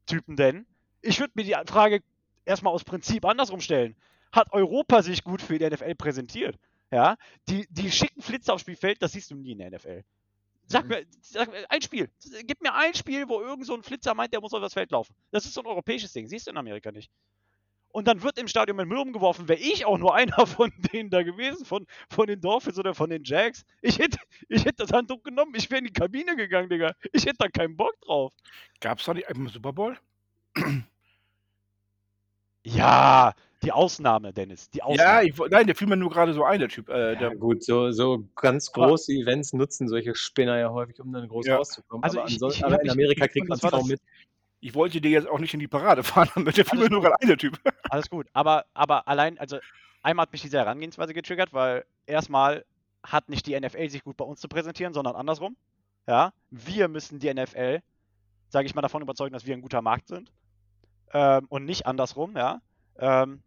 Speaker 4: Typen denn? Ich würde mir die Frage erstmal aus Prinzip andersrum stellen. Hat Europa sich gut für die NFL präsentiert? Ja, die, die schicken Flitzer aufs Spielfeld, das siehst du nie in der NFL. Sag mir, sag mir ein Spiel. Gib mir ein Spiel, wo irgend so ein Flitzer meint, der muss auf das Feld laufen. Das ist so ein europäisches Ding. Siehst du in Amerika nicht. Und dann wird im Stadion mit Müll umgeworfen. Wäre ich auch nur einer von denen da gewesen, von, von den Dolphins oder von den Jags. Ich hätte, ich hätte das Handtuch genommen. Ich wäre in die Kabine gegangen, Digga. Ich hätte da keinen Bock drauf.
Speaker 5: Gab es da nicht im Super Bowl?
Speaker 4: Ja, die Ausnahme, Dennis. Die Ausnahme.
Speaker 5: Ja, ich, nein, der fiel mir nur gerade so ein, der Typ. Äh,
Speaker 2: Ja,
Speaker 5: der,
Speaker 2: gut, so, so ganz
Speaker 4: Aber-
Speaker 2: große Events nutzen solche Spinner ja häufig, um dann groß
Speaker 5: Ja.
Speaker 2: rauszukommen.
Speaker 4: Also
Speaker 2: aber,
Speaker 4: ich- ich-
Speaker 2: aber
Speaker 4: ich-
Speaker 2: in Amerika
Speaker 4: ich-
Speaker 2: kriegt man
Speaker 4: das
Speaker 2: es kaum
Speaker 4: das-
Speaker 2: mit.
Speaker 5: ich wollte dir jetzt auch nicht in die Parade fahren, damit der fiel mir nur gerade ein, der Typ.
Speaker 4: Alles gut, aber, aber allein, also einmal hat mich diese Herangehensweise getriggert, weil erstmal hat nicht die NFL sich gut bei uns zu präsentieren, sondern andersrum. Ja, wir müssen die NFL, sage ich mal, davon überzeugen, dass wir ein guter Markt sind ähm, und nicht andersrum, ja. Ähm,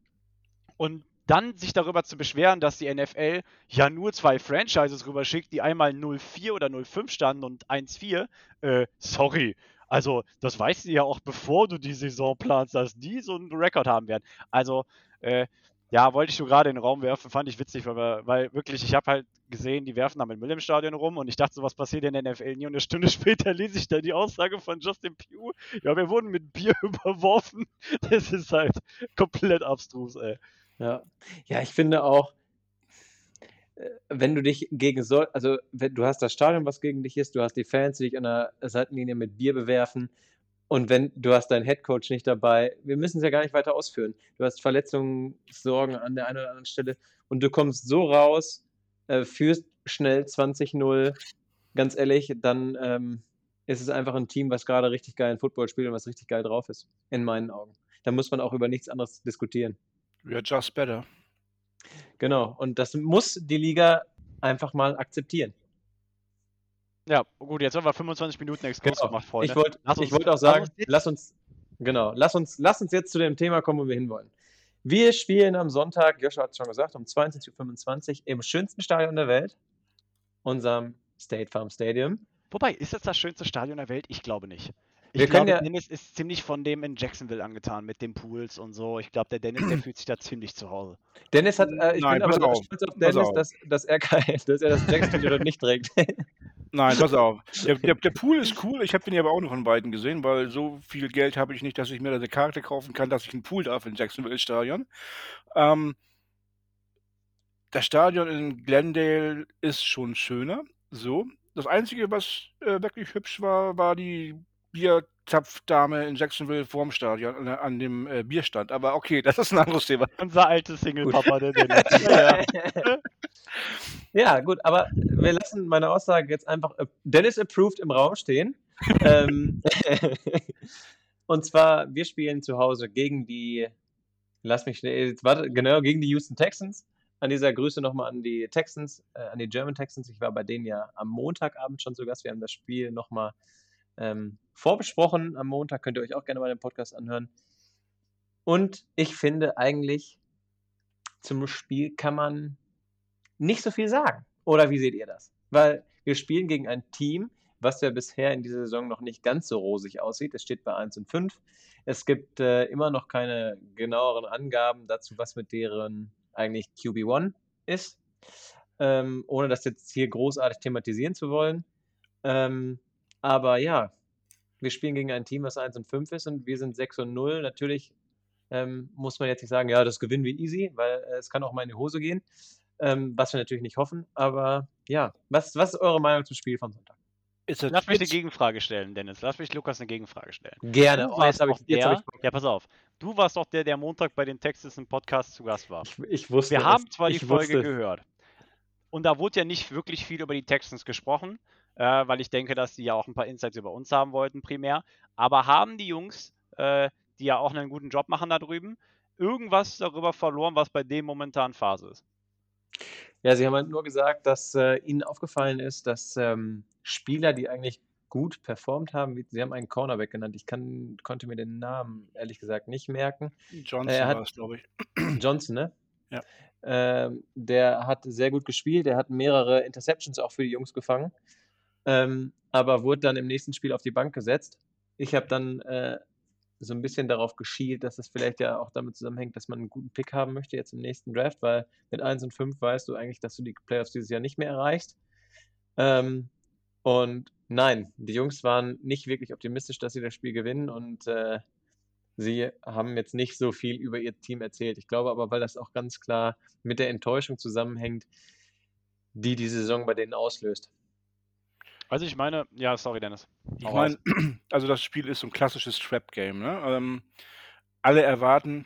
Speaker 4: und dann sich darüber zu beschweren, dass die NFL ja nur zwei Franchises rüberschickt, die einmal 0-4 oder 0-5 standen und 1-4, äh, sorry. Also, das weißt du ja auch, bevor du die Saison planst, dass die so einen Rekord haben werden. Also, äh, ja, wollte ich nur gerade in den Raum werfen, fand ich witzig, weil, weil wirklich, ich habe halt gesehen, die werfen da mit Müll im Stadion rum und ich dachte, so was passiert in der NFL nie und eine Stunde später lese ich da die Aussage von Justin Pugh. Ja, wir wurden mit Bier überworfen. Das ist halt komplett abstrus, ey.
Speaker 2: Ja. ja, ich finde auch, äh, wenn du dich gegen so, also wenn, du hast das Stadion, was gegen dich ist, du hast die Fans, die dich an der Seitenlinie mit Bier bewerfen und wenn du hast deinen Headcoach nicht dabei, wir müssen es ja gar nicht weiter ausführen. Du hast Verletzungssorgen an der einen oder anderen Stelle und du kommst so raus, äh, führst schnell 20-0, ganz ehrlich, dann ähm, ist es einfach ein Team, was gerade richtig geilen Football spielt und was richtig geil drauf ist, in meinen Augen. Da muss man auch über nichts anderes diskutieren.
Speaker 5: We are just better.
Speaker 2: Genau, und das muss die Liga einfach mal akzeptieren.
Speaker 4: Ja, gut, jetzt haben wir 25 Minuten Exkurs
Speaker 2: Genau.
Speaker 4: gemacht, Freunde.
Speaker 2: Ich wollte wollt auch
Speaker 4: lass
Speaker 2: sagen, lass uns, genau, lass uns, lass uns jetzt zu dem Thema kommen, wo wir hinwollen. Wir spielen am Sonntag, Joshua hat es schon gesagt, um 22.25 Uhr im schönsten Stadion der Welt, unserem State Farm Stadium.
Speaker 4: Wobei, ist das das schönste Stadion der Welt? Ich glaube nicht. Ich
Speaker 2: Wir können
Speaker 4: glaube,
Speaker 2: ja-
Speaker 4: Dennis ist ziemlich von dem in Jacksonville angetan mit den Pools und so. Ich glaube, der Dennis, der fühlt sich da ziemlich zu Hause.
Speaker 2: Dennis hat, äh, ich
Speaker 5: Nein,
Speaker 2: bin aber
Speaker 5: auf,
Speaker 2: stolz auf Dennis,
Speaker 5: auf.
Speaker 2: dass, dass, er kein, dass er das Jackson-T-Shirt nicht trägt.
Speaker 5: Nein, pass auf. Der, der, der Pool ist cool. Ich habe den aber auch nur von beiden gesehen, weil so viel Geld habe ich nicht, dass ich mir da eine Karte kaufen kann, dass ich einen Pool darf im Jacksonville Stadion. Ähm, das Stadion in Glendale ist schon schöner. So. Das Einzige, was äh, wirklich hübsch war, war die Bierzapfdame in Jacksonville vorm Stadion an, an dem äh, Bierstand. Aber okay, das ist ein anderes Thema.
Speaker 4: Unser alter Single-Papa, der Dennis. Ja, ja.
Speaker 2: Gut, aber wir lassen meine Aussage jetzt einfach äh, Dennis approved im Raum stehen. ähm, und zwar, wir spielen zu Hause gegen die, lass mich schnell, jetzt warte, genau, gegen die Houston Texans. An dieser Grüße nochmal an die Texans, äh, an die German Texans. Ich war bei denen ja am Montagabend schon zu Gast. Wir haben das Spiel nochmal ähm, vorbesprochen. Am Montag könnt ihr euch auch gerne mal den Podcast anhören. Und ich finde eigentlich, zum Spiel kann man nicht so viel sagen. Oder wie seht ihr das? Weil wir spielen gegen ein Team, was ja bisher in dieser Saison noch nicht ganz so rosig aussieht. Es steht bei 1 und 5. Es gibt äh, immer noch keine genaueren Angaben dazu, was mit deren eigentlich QB1 ist. Ähm, ohne das jetzt hier großartig thematisieren zu wollen. Ähm, aber ja, wir spielen gegen ein Team, was 1 und 5 ist und wir sind 6 und 0. Natürlich ähm, muss man jetzt nicht sagen, ja, das gewinnen wir easy, weil äh, es kann auch mal in die Hose gehen. Ähm, was wir natürlich nicht hoffen. Aber ja, was, was ist eure Meinung zum Spiel vom Sonntag?
Speaker 5: Ist das
Speaker 4: Lass mich eine Gegenfrage stellen, Dennis. Lass mich Lukas eine Gegenfrage stellen.
Speaker 2: Gerne.
Speaker 4: Du
Speaker 2: Oh,
Speaker 4: warst
Speaker 2: jetzt habe ich, jetzt hab
Speaker 4: der,
Speaker 2: ich, Bock.
Speaker 4: ja, pass auf. Du warst doch der, der Montag bei den Texas im Podcast zu Gast war.
Speaker 2: ich, ich wusste
Speaker 4: Wir
Speaker 2: es.
Speaker 4: haben zwar die
Speaker 2: ich
Speaker 4: Folge
Speaker 2: wusste
Speaker 4: gehört. Und da wurde ja nicht wirklich viel über die Texans gesprochen, äh, weil ich denke, dass die ja auch ein paar Insights über uns haben wollten, primär. Aber haben die Jungs, äh, die ja auch einen guten Job machen da drüben, irgendwas darüber verloren, was bei dem momentan Phase ist?
Speaker 2: Ja, sie haben halt nur gesagt, dass äh, ihnen aufgefallen ist, dass ähm, Spieler, die eigentlich gut performt haben, wie, sie haben einen Cornerback genannt. Ich kann, konnte mir den Namen ehrlich gesagt nicht merken.
Speaker 5: Johnson
Speaker 2: hat-
Speaker 5: war es, glaube ich.
Speaker 2: Johnson, ne?
Speaker 5: Ja.
Speaker 2: Ähm, der hat sehr gut gespielt, der hat mehrere Interceptions auch für die Jungs gefangen, ähm, aber wurde dann im nächsten Spiel auf die Bank gesetzt. Ich habe dann äh, so ein bisschen darauf geschielt, dass es vielleicht ja auch damit zusammenhängt, dass man einen guten Pick haben möchte jetzt im nächsten Draft, weil mit 1 und 5 weißt du eigentlich, dass du die Playoffs dieses Jahr nicht mehr erreichst. Ähm, und nein, die Jungs waren nicht wirklich optimistisch, dass sie das Spiel gewinnen und äh, sie haben jetzt nicht so viel über ihr Team erzählt. Ich glaube aber, weil das auch ganz klar mit der Enttäuschung zusammenhängt, die die Saison bei denen auslöst.
Speaker 4: Also ich meine, ja, sorry, Dennis.
Speaker 5: Ich meine, also das Spiel ist so ein klassisches Trap-Game. Ne? Ähm, alle erwarten,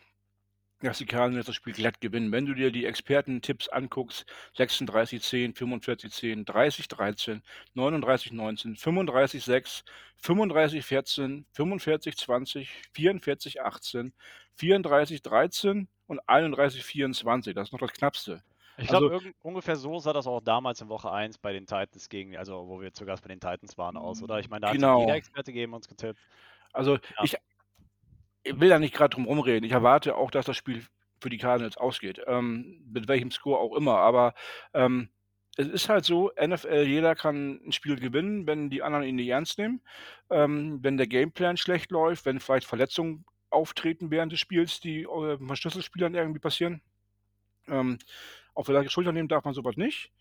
Speaker 5: dass die Cardinals das Spiel glatt gewinnen. Wenn du dir die Experten-Tipps anguckst, 36-10, 45-10, 30-13, 39-19, 35-6, 35-14, 45-20, 44-18, 34-13 und 31-24. Das ist noch das Knappste.
Speaker 4: Ich glaube,
Speaker 5: Also-
Speaker 4: ungefähr so sah das auch damals in Woche 1 bei den Titans gegen, also wo wir zu Gast bei den Titans waren, aus, oder? Ich meine, da hat
Speaker 5: Genau.
Speaker 4: sich jeder Experte gegen uns getippt.
Speaker 5: Also
Speaker 4: Ja.
Speaker 5: ich, ich will da nicht gerade drum rumreden. Ich erwarte auch, dass das Spiel für die Cardinals ausgeht. Ähm, mit welchem Score auch immer. Aber ähm, es ist halt so, NFL, jeder kann ein Spiel gewinnen, wenn die anderen ihn nicht ernst nehmen. Ähm, wenn der Gameplan schlecht läuft, wenn vielleicht Verletzungen auftreten während des Spiels, die äh, Schlüsselspielern irgendwie passieren. Ähm, auf der leichte Schulter nehmen darf man sowas nicht.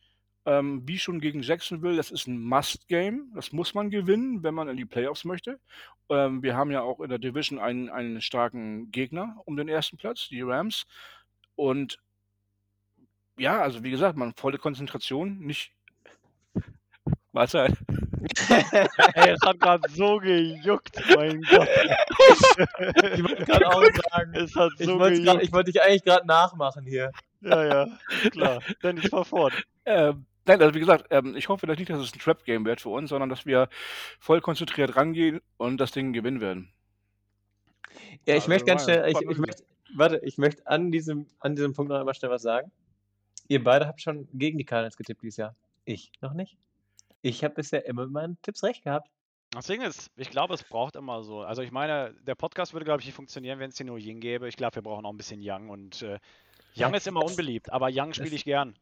Speaker 5: Ähm, wie schon gegen Jacksonville, das ist ein Must-Game. Das muss man gewinnen, wenn man in die Playoffs möchte. Ähm, wir haben ja auch in der Division einen, einen starken Gegner um den ersten Platz, die Rams. Und ja, also wie gesagt, man volle Konzentration, nicht. Was halt?
Speaker 4: Ey, es hat gerade so gejuckt, mein Gott.
Speaker 2: Ich wollte gerade auch sagen,
Speaker 4: Es hat
Speaker 2: ich
Speaker 4: so
Speaker 2: wollte grad-
Speaker 4: gejuckt.
Speaker 2: ich wollte dich eigentlich gerade nachmachen hier.
Speaker 4: Ja, ja, klar. Dennis, fahr fort.
Speaker 5: Ähm, nein, also wie gesagt, ähm, ich hoffe nicht, dass es ein Trap-Game wird für uns, sondern dass wir voll konzentriert rangehen und das Ding gewinnen werden.
Speaker 2: Ja, ich
Speaker 4: Also,
Speaker 2: möchte ganz schnell, ich, ich möchte, warte, ich möchte an diesem, an diesem Punkt noch einmal schnell was sagen. Ihr beide habt schon gegen die Cardinals getippt dieses Jahr. Ich noch nicht. Ich habe bisher immer mit meinen Tipps recht gehabt.
Speaker 4: Das Ding ist, ich glaube, es braucht immer so. Also ich meine, der Podcast würde, glaube ich, nicht funktionieren, wenn es hier nur Ying gäbe. Ich glaube, wir brauchen auch ein bisschen Young und äh, Young ist immer unbeliebt, aber Young spiele ich gern.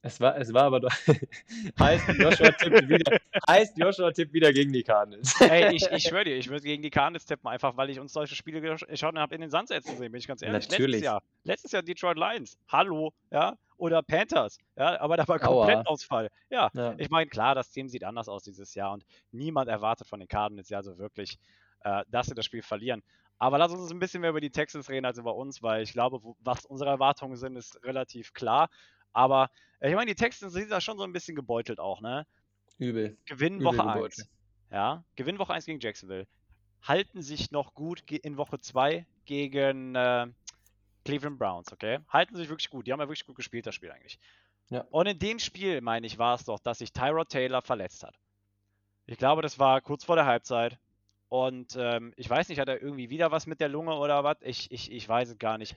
Speaker 2: Es war, es war aber doch. heißt Joshua tippt wieder, heißt Joshua tippt wieder gegen die Cardinals.
Speaker 4: Ey, ich, ich schwöre dir, ich würde gegen die Cardinals tippen, einfach weil ich uns solche Spiele gesch- geschaut habe in den Sand setzen sehen, bin ich ganz ehrlich.
Speaker 2: Natürlich.
Speaker 4: Letztes Jahr, letztes Jahr Detroit Lions, hallo, ja, oder Panthers, ja, aber da war komplett. Ausfall. Ja,
Speaker 2: Ja.
Speaker 4: ich meine, klar, das Team sieht anders aus dieses Jahr und niemand erwartet von den Cardinals ja so wirklich, äh, dass sie das Spiel verlieren. Aber lass uns ein bisschen mehr über die Texans reden als über uns, weil ich glaube, wo, was unsere Erwartungen sind, ist relativ klar. Aber äh, ich meine, die Texans sind da schon so ein bisschen gebeutelt auch, ne?
Speaker 2: Übel.
Speaker 4: Gewinnen
Speaker 2: Übel
Speaker 4: Woche
Speaker 2: gebeutelt.
Speaker 4: 1. Ja, gewinnen Woche 1 gegen Jacksonville. Halten sich noch gut in Woche 2 gegen äh, Cleveland Browns, okay? Halten sich wirklich gut. Die haben ja wirklich gut gespielt, das Spiel eigentlich.
Speaker 2: Ja.
Speaker 4: Und in dem Spiel, meine ich, war es doch, dass sich Tyrod Taylor verletzt hat. Ich glaube, das war kurz vor der Halbzeit. Und ähm, ich weiß nicht, hat er irgendwie wieder was mit der Lunge oder was? Ich, ich, ich weiß es gar nicht.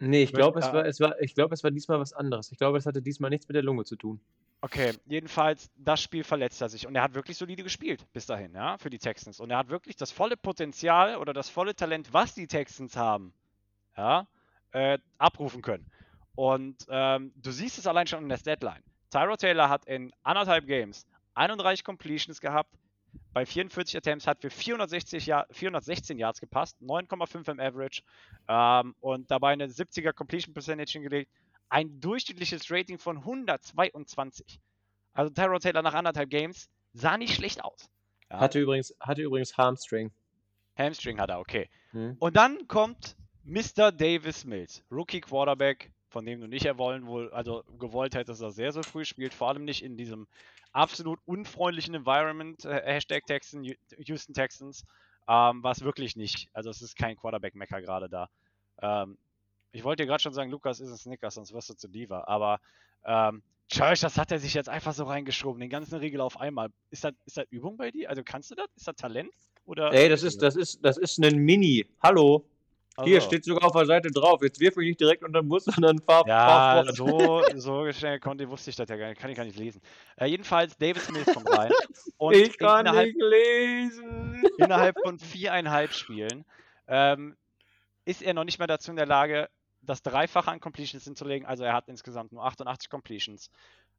Speaker 2: Nee, ich glaube, es war, es war, ich glaube, es war diesmal was anderes. Ich glaube, es hatte diesmal nichts mit der Lunge zu tun.
Speaker 4: Okay, jedenfalls, das Spiel verletzt er sich und er hat wirklich solide gespielt bis dahin, ja, für die Texans. Und er hat wirklich das volle Potenzial oder das volle Talent, was die Texans haben, ja, äh, abrufen können. Und ähm, du siehst es allein schon in der Deadline. Tyrod Taylor hat in anderthalb Games 31 Completions gehabt, bei 44 Attempts hat für 460 Jahr, 416 Yards gepasst, 9,5 im Average ähm, und dabei eine 70er Completion Percentage hingelegt, ein durchschnittliches Rating von 122. Also Tyrod Taylor nach anderthalb Games sah nicht schlecht aus. Ja.
Speaker 2: Hatte übrigens, hatte übrigens Hamstring.
Speaker 4: Hamstring hat er, okay.
Speaker 2: Hm.
Speaker 4: Und dann kommt Mr. Davis Mills, Rookie Quarterback, von dem du nicht erwollen wohl, also gewollt hättest, dass er sehr, sehr früh spielt, vor allem nicht in diesem absolut unfreundlichen Environment, äh, Hashtag Texan, Houston Texans, ähm, war es wirklich nicht. Also es ist kein Quarterback-Mecker gerade da. Ähm, ich wollte dir gerade schon sagen, Lukas ist ein Snickers, sonst wirst du zu Diva, aber ähm, Church, das hat er sich jetzt einfach so reingeschoben, den ganzen Riegel auf einmal. Ist das, ist das Übung bei dir? Also kannst du das? Ist das Talent? Oder
Speaker 2: Ey, das ist, das ist, das ist ein Mini. Hallo. Hier
Speaker 4: Also.
Speaker 2: steht sogar auf der Seite drauf. Jetzt wirf mich nicht direkt unter den Bus, sondern fahr,
Speaker 4: Ja,
Speaker 2: fahr
Speaker 4: so, so schnell konnte, wusste ich das ja gar nicht. Kann ich gar nicht lesen. Äh, jedenfalls, Davis Mills kommt rein. Und
Speaker 2: ich kann
Speaker 4: innerhalb,
Speaker 2: nicht lesen.
Speaker 4: innerhalb von viereinhalb Spielen ähm, ist er noch nicht mehr dazu in der Lage, das Dreifache an Completions hinzulegen. Also er hat insgesamt nur 88 Completions.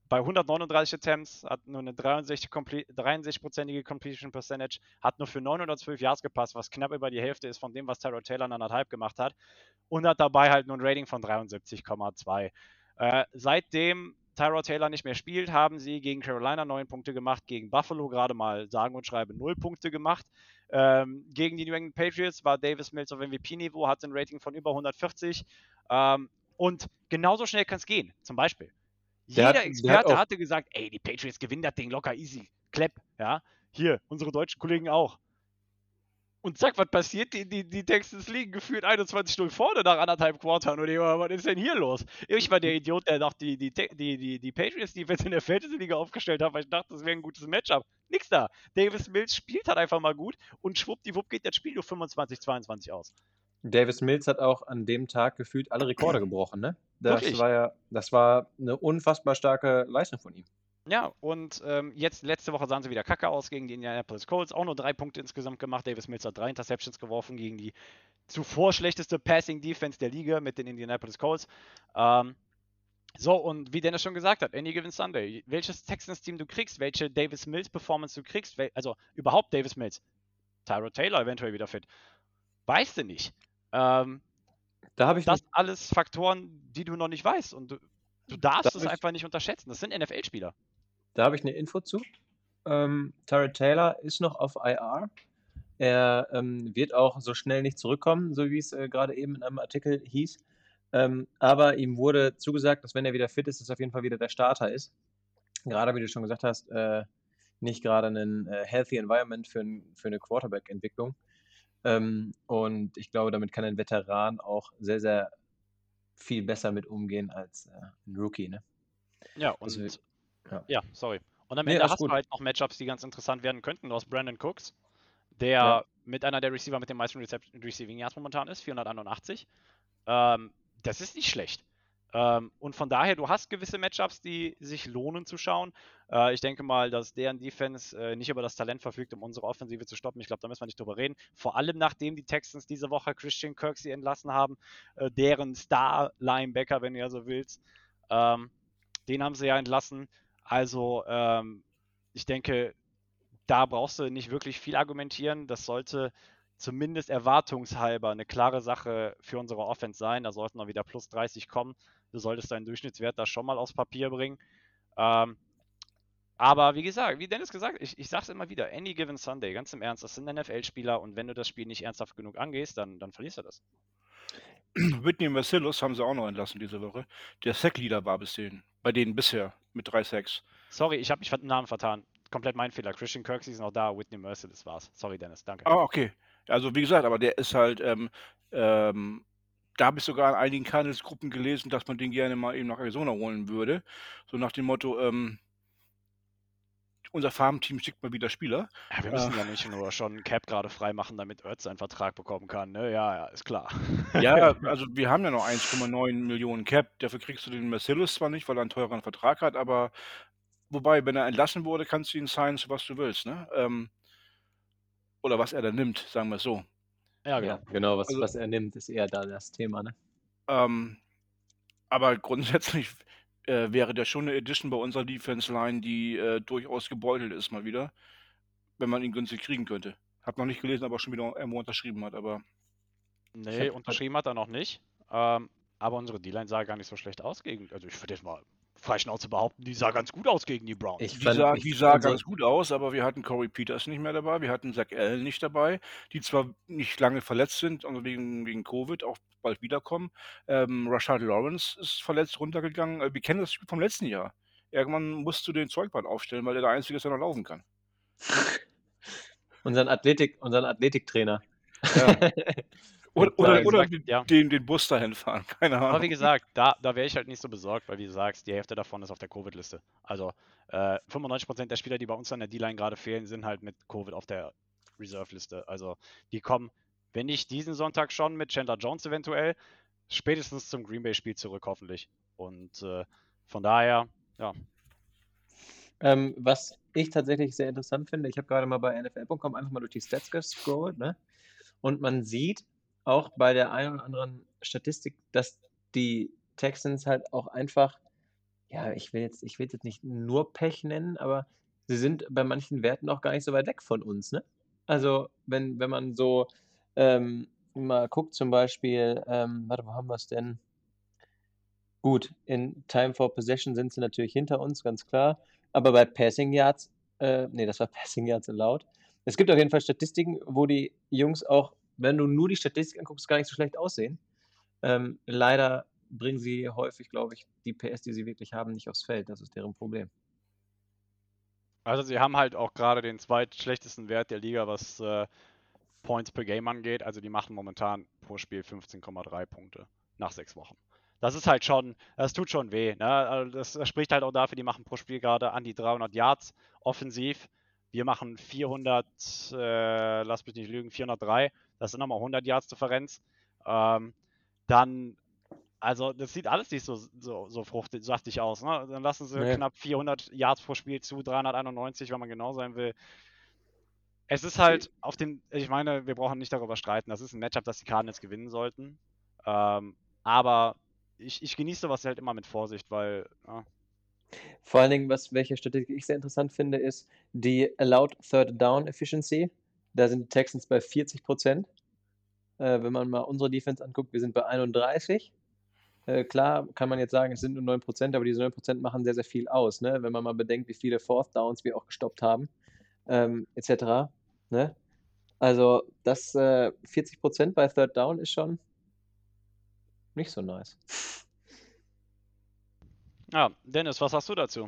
Speaker 4: Bei 139 Attempts hat nur eine 63 comple- 63-prozentige Completion Percentage, hat nur für 912 Yards gepasst, was knapp über die Hälfte ist von dem, was Tyrod Taylor in anderthalb gemacht hat. Und hat dabei halt nur ein Rating von 73,2. Äh, seitdem Tyrod Taylor nicht mehr spielt, haben sie gegen Carolina 9 Punkte gemacht, gegen Buffalo gerade mal sagen und schreiben 0 Punkte gemacht. Ähm, gegen die New England Patriots war Davis Mills auf MVP-Niveau, hatte ein Rating von über 140. Ähm, und genauso schnell kann es gehen. Zum Beispiel. Jeder
Speaker 2: der hat
Speaker 4: Experte hatte gesagt, ey, die Patriots gewinnen das Ding locker easy. Klepp, ja. Hier, unsere deutschen Kollegen auch. Und zack, was passiert? Die, die, die Texans liegen gefühlt 21-0 vorne nach anderthalb Quartern. Und ich, war, was ist denn hier los? Ich war der Idiot, der noch die, die, die, die, die Patriots Defense in der Fantasy-Liga aufgestellt hat, weil ich dachte, das wäre ein gutes Matchup. Nix da. Davis Mills spielt halt einfach mal gut und schwuppdiwupp geht das Spiel nur 25-22 aus.
Speaker 2: Davis Mills hat auch an dem Tag gefühlt alle Rekorde gebrochen, ne? Das
Speaker 4: Wirklich?
Speaker 2: war ja, das war eine unfassbar starke Leistung von ihm.
Speaker 4: Ja, und ähm, jetzt letzte Woche sahen sie wieder kacke aus gegen die Indianapolis Colts. Auch nur drei Punkte insgesamt gemacht. Davis Mills hat drei Interceptions geworfen gegen die zuvor schlechteste Passing Defense der Liga mit den Indianapolis Colts. Ähm, so, und wie Dennis schon gesagt hat, Any Given Sunday, welches Texans-Team du kriegst, welche Davis Mills-Performance du kriegst, also überhaupt Davis Mills, Tyrod Taylor eventuell wieder fit, weißt du nicht. Ähm,
Speaker 2: Da habe ich
Speaker 4: das alles Faktoren, die du noch nicht weißt und du, du darfst
Speaker 2: Darf
Speaker 4: es
Speaker 2: ich-
Speaker 4: einfach nicht unterschätzen. Das sind NFL-Spieler.
Speaker 2: Da habe ich eine Info zu. Ähm, Tyrod Taylor ist noch auf IR. Er ähm, wird auch so schnell nicht zurückkommen, so wie es äh, gerade eben in einem Artikel hieß. Ähm, aber ihm wurde zugesagt, dass wenn er wieder fit ist, dass auf jeden Fall wieder der Starter ist. Gerade wie du schon gesagt hast, äh, nicht gerade ein äh, healthy environment für, ein, für eine Quarterback-Entwicklung. Ähm, und ich glaube, damit kann ein Veteran auch sehr, sehr viel besser mit umgehen als äh, ein Rookie. Ne?
Speaker 4: Ja, und
Speaker 2: Also,
Speaker 4: ja.
Speaker 2: ja.
Speaker 4: sorry. Und am
Speaker 2: Nee,
Speaker 4: Ende
Speaker 2: alles
Speaker 4: hast
Speaker 2: gut.
Speaker 4: du halt noch Matchups, die ganz interessant werden könnten. Du hast Brandon Cooks, der
Speaker 2: Ja.
Speaker 4: mit einer der Receiver mit den meisten Recep Receiving Yards momentan ist, 481. Ähm, das ist nicht schlecht. Ähm, und von daher, du hast gewisse Matchups, die sich lohnen zu schauen. Äh, ich denke mal, dass deren Defense äh, nicht über das Talent verfügt, um unsere Offensive zu stoppen. Ich glaube, da müssen wir nicht drüber reden. Vor allem nachdem die Texans diese Woche Christian Kirksey entlassen haben, äh, deren Star-Linebacker, wenn du ja so willst. Ähm, den haben sie ja entlassen. Also, ähm, ich denke, da brauchst du nicht wirklich viel argumentieren. Das sollte zumindest erwartungshalber eine klare Sache für unsere Offense sein. Da sollten noch wieder plus 30 kommen. Du solltest deinen Durchschnittswert da schon mal aufs Papier bringen. Ähm, aber wie gesagt, wie Dennis gesagt, ich, ich sage es immer wieder, any given Sunday, ganz im Ernst, das sind NFL-Spieler und wenn du das Spiel nicht ernsthaft genug angehst, dann, dann verlierst du das.
Speaker 5: Whitney Mercilus haben sie auch noch entlassen diese Woche. Der Sack-Leader war bis denen, bei denen bisher mit drei Sacks.
Speaker 4: Sorry, ich habe mich dem Namen vertan. Komplett mein Fehler. Christian Kirksey ist noch da, Whitney Merciless war's. Sorry, Dennis, danke.
Speaker 5: Ah, okay. Also wie gesagt, aber der ist halt, ähm, ähm, da habe ich sogar in einigen Cardinals-Gruppen gelesen, dass man den gerne mal eben nach Arizona holen würde. So nach dem Motto, ähm, unser Farmteam schickt mal wieder Spieler.
Speaker 4: Ja, wir müssen äh, ja nicht nur schon einen Cap gerade freimachen, damit Ertz seinen Vertrag bekommen kann. Ne? Ja, ja, ist klar.
Speaker 5: Ja, also wir haben ja noch 1,9 Millionen Cap. Dafür kriegst du den Mercilus zwar nicht, weil er einen teuren Vertrag hat, aber wobei, wenn er entlassen wurde, kannst du ihn sein, was du willst. Ne? Ähm, oder was er da nimmt, sagen wir es so.
Speaker 2: Ja, genau. Ja, genau, was, also, was er nimmt, ist eher da das Thema, ne?
Speaker 5: Ähm, aber grundsätzlich äh, wäre der schon eine Edition bei unserer Defense Line, die äh, durchaus gebeutelt ist mal wieder, wenn man ihn günstig kriegen könnte. Hab noch nicht gelesen, aber schon wieder irgendwo unterschrieben hat, aber.
Speaker 4: Nee, unterschrieben hat er noch nicht. Ähm, aber unsere D-Line sah gar nicht so schlecht aus gegen. Also ich würde jetzt mal Freischnauze behaupten, die sah ganz gut aus gegen die Browns.
Speaker 5: Ich fand, die sah, die sah ganz gut aus, aber wir hatten Corey Peters nicht mehr dabei, wir hatten Zach Allen nicht dabei, die zwar nicht lange verletzt sind, also wegen, wegen Covid auch bald wiederkommen. Ähm, Rashad Lawrence ist verletzt runtergegangen. Äh, wir kennen das Spiel vom letzten Jahr. Irgendwann musst du den Zeugband aufstellen, weil er der Einzige ist, der noch laufen kann.
Speaker 2: unseren Athletik, unseren Athletiktrainer. Ja.
Speaker 5: Oder, oder, oder gesagt, ja. den, den Bus dahin fahren, keine Ahnung.
Speaker 4: Aber wie gesagt, da, da wäre ich halt nicht so besorgt, weil wie du sagst, die Hälfte davon ist auf der Covid-Liste. Also äh, 95% der Spieler, die bei uns an der D-Line gerade fehlen, sind halt mit Covid auf der Reserve-Liste. Also die kommen, wenn nicht diesen Sonntag schon mit Chandler Jones eventuell, spätestens zum Green Bay-Spiel zurück, hoffentlich. Und äh, von daher, ja.
Speaker 2: Ähm, was ich tatsächlich sehr interessant finde, ich habe gerade mal bei NFL.com einfach mal durch die Stats gescrollt, ne? Und man sieht, auch bei der einen oder anderen Statistik, dass die Texans halt auch einfach, ja, ich will jetzt, ich will jetzt nicht nur Pech nennen, aber sie sind bei manchen Werten auch gar nicht so weit weg von uns, ne? Also, wenn, wenn man so ähm, mal guckt, zum Beispiel, ähm, warte, wo haben wir es denn? Gut, in Time for Possession sind sie natürlich hinter uns, ganz klar. Aber bei Passing Yards, äh, nee, das war Passing Yards allowed. Es gibt auf jeden Fall Statistiken, wo die Jungs auch wenn du nur die Statistik anguckst, gar nicht so schlecht aussehen. Ähm, leider bringen sie häufig, glaube ich, die PS, die sie wirklich haben, nicht aufs Feld. Das ist deren Problem.
Speaker 4: Also sie haben halt auch gerade den zweitschlechtesten Wert der Liga, was äh, Points per Game angeht. Also die machen momentan pro Spiel 15,3 Punkte nach sechs Wochen. Das ist halt schon, das tut schon weh. Ne? Also das, das, spricht halt auch dafür, die machen pro Spiel gerade an die 300 Yards offensiv. Wir machen 400, äh, lass mich nicht lügen, 403. Das sind nochmal 100 Yards Differenz. Ähm, dann, also das sieht alles nicht so, so, so fruchtig aus. Ne? Dann lassen sie nee. knapp 400 Yards pro Spiel zu, 391, wenn man genau sein will. Es ist halt auf dem, ich meine, wir brauchen nicht darüber streiten. Das ist ein Matchup, das die Cardinals gewinnen sollten. Ähm, aber ich, ich genieße sowas halt immer mit Vorsicht, weil. Ja.
Speaker 2: Vor allen Dingen, was, welche Statistik ich sehr interessant finde, ist die Allowed Third Down Efficiency. Da sind die Texans bei 40 Prozent. Äh, wenn man mal unsere Defense anguckt, wir sind bei 31. Äh, klar kann man jetzt sagen, es sind nur 9 Prozent, aber diese 9 Prozent machen sehr, sehr viel aus. Ne? Wenn man mal bedenkt, wie viele Fourth Downs wir auch gestoppt haben, ähm, etc. Ne? Also, das äh, 40 Prozent bei Third Down ist schon nicht so nice.
Speaker 4: Ja, Dennis, was hast du dazu?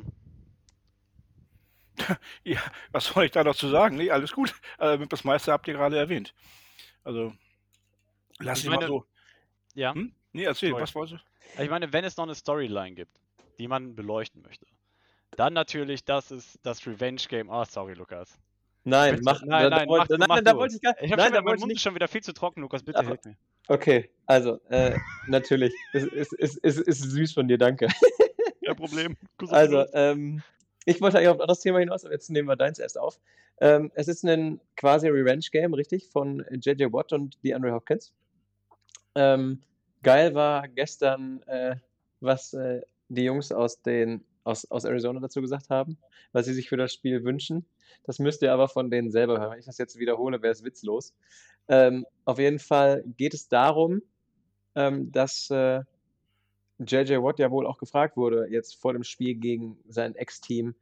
Speaker 5: Ja, was soll ich da noch zu sagen? Nee, alles gut. Äh, das meiste habt ihr gerade erwähnt. Also, lass ich mal so.
Speaker 4: Ja.
Speaker 5: Hm? Nee, erzähl, Sorry. was wolltest
Speaker 4: du? Ich meine, wenn es noch eine Storyline gibt, die man beleuchten möchte, dann natürlich, das ist das Revenge Game. Oh, sorry, Lukas.
Speaker 2: Nein,
Speaker 4: Bitte.
Speaker 2: mach,
Speaker 4: Nein,
Speaker 2: da,
Speaker 4: nein,
Speaker 2: da, wollte-
Speaker 4: mach-
Speaker 2: nein,
Speaker 4: mach
Speaker 2: da
Speaker 4: du.
Speaker 2: wollte ich gar,
Speaker 4: Ich
Speaker 2: nein,
Speaker 4: habe
Speaker 2: da wollte ich
Speaker 4: Mund
Speaker 2: nicht.
Speaker 4: ist schon wieder viel zu trocken, Lukas. Bitte
Speaker 2: Aber-
Speaker 4: hilf mir.
Speaker 2: Okay, also, äh, natürlich, es ist, ist, ist, ist süß von dir, danke.
Speaker 4: Kein Problem. Kuss
Speaker 2: Also, ähm, ich wollte eigentlich auf ein anderes Thema hinaus, aber jetzt nehmen wir deins erst auf. Ähm, es ist ein quasi Revenge-Game, richtig, von J.J. Watt und DeAndre Hopkins. Ähm, geil war gestern, äh, was äh, die Jungs aus, den, aus, aus Arizona dazu gesagt haben, was sie sich für das Spiel wünschen. Das müsst ihr aber von denen selber hören. Wenn ich das jetzt wiederhole, wäre es witzlos. Ähm, auf jeden Fall geht es darum, ähm, dass äh, JJ Watt ja wohl auch gefragt wurde, jetzt vor dem Spiel gegen sein Ex-Team,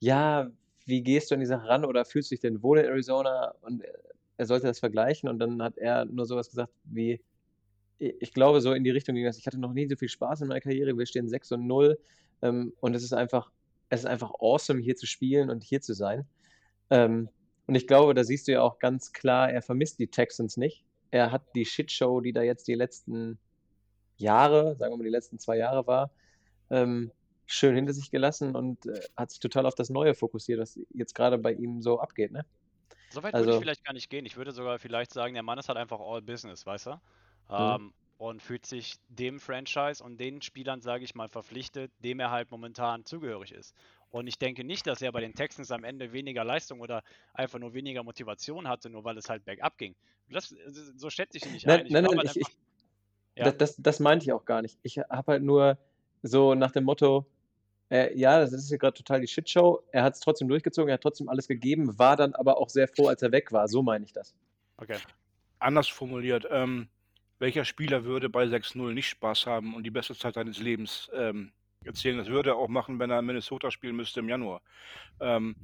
Speaker 2: ja, wie gehst du an die Sache ran oder fühlst du dich denn wohl in Arizona? Und er sollte das vergleichen und dann hat er nur sowas gesagt wie, ich glaube, so in die Richtung ging das, ich hatte noch nie so viel Spaß in meiner Karriere, wir stehen 6 und 0 ähm, und es ist einfach, es ist einfach awesome, hier zu spielen und hier zu sein. Ähm, und ich glaube, da siehst du ja auch ganz klar, er vermisst die Texans nicht. Er hat die Shitshow, die da jetzt die letzten Jahre, sagen wir mal die letzten zwei Jahre war, ähm, schön hinter sich gelassen und äh, hat sich total auf das Neue fokussiert, was jetzt gerade bei ihm so abgeht, ne?
Speaker 4: So weit würde ich
Speaker 2: also-
Speaker 4: vielleicht gar nicht gehen. Ich würde sogar vielleicht sagen, der Mann ist halt einfach all business, weißt du?
Speaker 2: Mhm.
Speaker 4: Ähm, und fühlt sich dem Franchise und den Spielern, sage ich mal, verpflichtet, dem er halt momentan zugehörig ist. Und ich denke nicht, dass er bei den Texans am Ende weniger Leistung oder einfach nur weniger Motivation hatte, nur weil es halt bergab ging. Das, so schätze ich ihn nicht
Speaker 2: Nein,
Speaker 4: ein. Ich
Speaker 2: nein,
Speaker 4: glaube
Speaker 2: nein,
Speaker 4: halt
Speaker 2: ich, ich,
Speaker 4: Ja.
Speaker 2: das, das, das meinte ich auch gar nicht. Ich habe halt nur so nach dem Motto, äh, ja, das ist hier gerade total die Shitshow. Er hat es trotzdem durchgezogen, er hat trotzdem alles gegeben, war dann aber auch sehr froh, als er weg war. So meine ich das.
Speaker 4: Okay.
Speaker 5: Anders formuliert, ähm, welcher Spieler würde bei 6-0 nicht Spaß haben und die beste Zeit seines Lebens ähm, erzählen? Das würde er auch machen, wenn er in Minnesota spielen müsste im Januar. Ähm,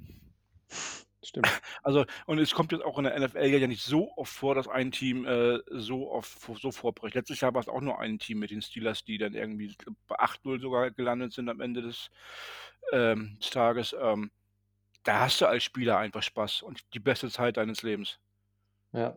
Speaker 2: Stimmt.
Speaker 5: also, und es kommt jetzt auch in der NFL ja nicht so oft vor, dass ein Team äh, so oft so vorbricht. Letztes Jahr war es auch nur ein Team mit den Steelers, die dann irgendwie bei 8-0 sogar gelandet sind am Ende des, ähm, des Tages. Ähm, da hast du als Spieler einfach Spaß und die beste Zeit deines Lebens.
Speaker 2: Ja.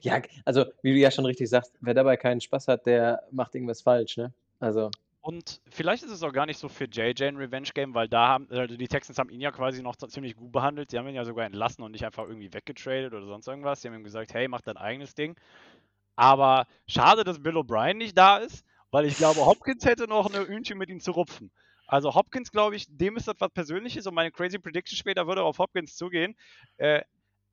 Speaker 2: Ja, also wie du ja schon richtig sagst, wer dabei keinen Spaß hat, der macht irgendwas falsch, ne? Also,
Speaker 4: Und vielleicht ist es auch gar nicht so für JJ ein Revenge-Game, weil da haben, also die Texans haben ihn ja quasi noch ziemlich gut behandelt. Sie haben ihn ja sogar entlassen und nicht einfach irgendwie weggetradet oder sonst irgendwas. Sie haben ihm gesagt, hey, mach dein eigenes Ding. Aber schade, dass Bill O'Brien nicht da ist, weil ich glaube, Hopkins hätte noch eine Hühnchen mit ihm zu rupfen. Also Hopkins, glaube ich, dem ist das was Persönliches und meine Crazy Prediction später würde auf Hopkins zugehen. Äh,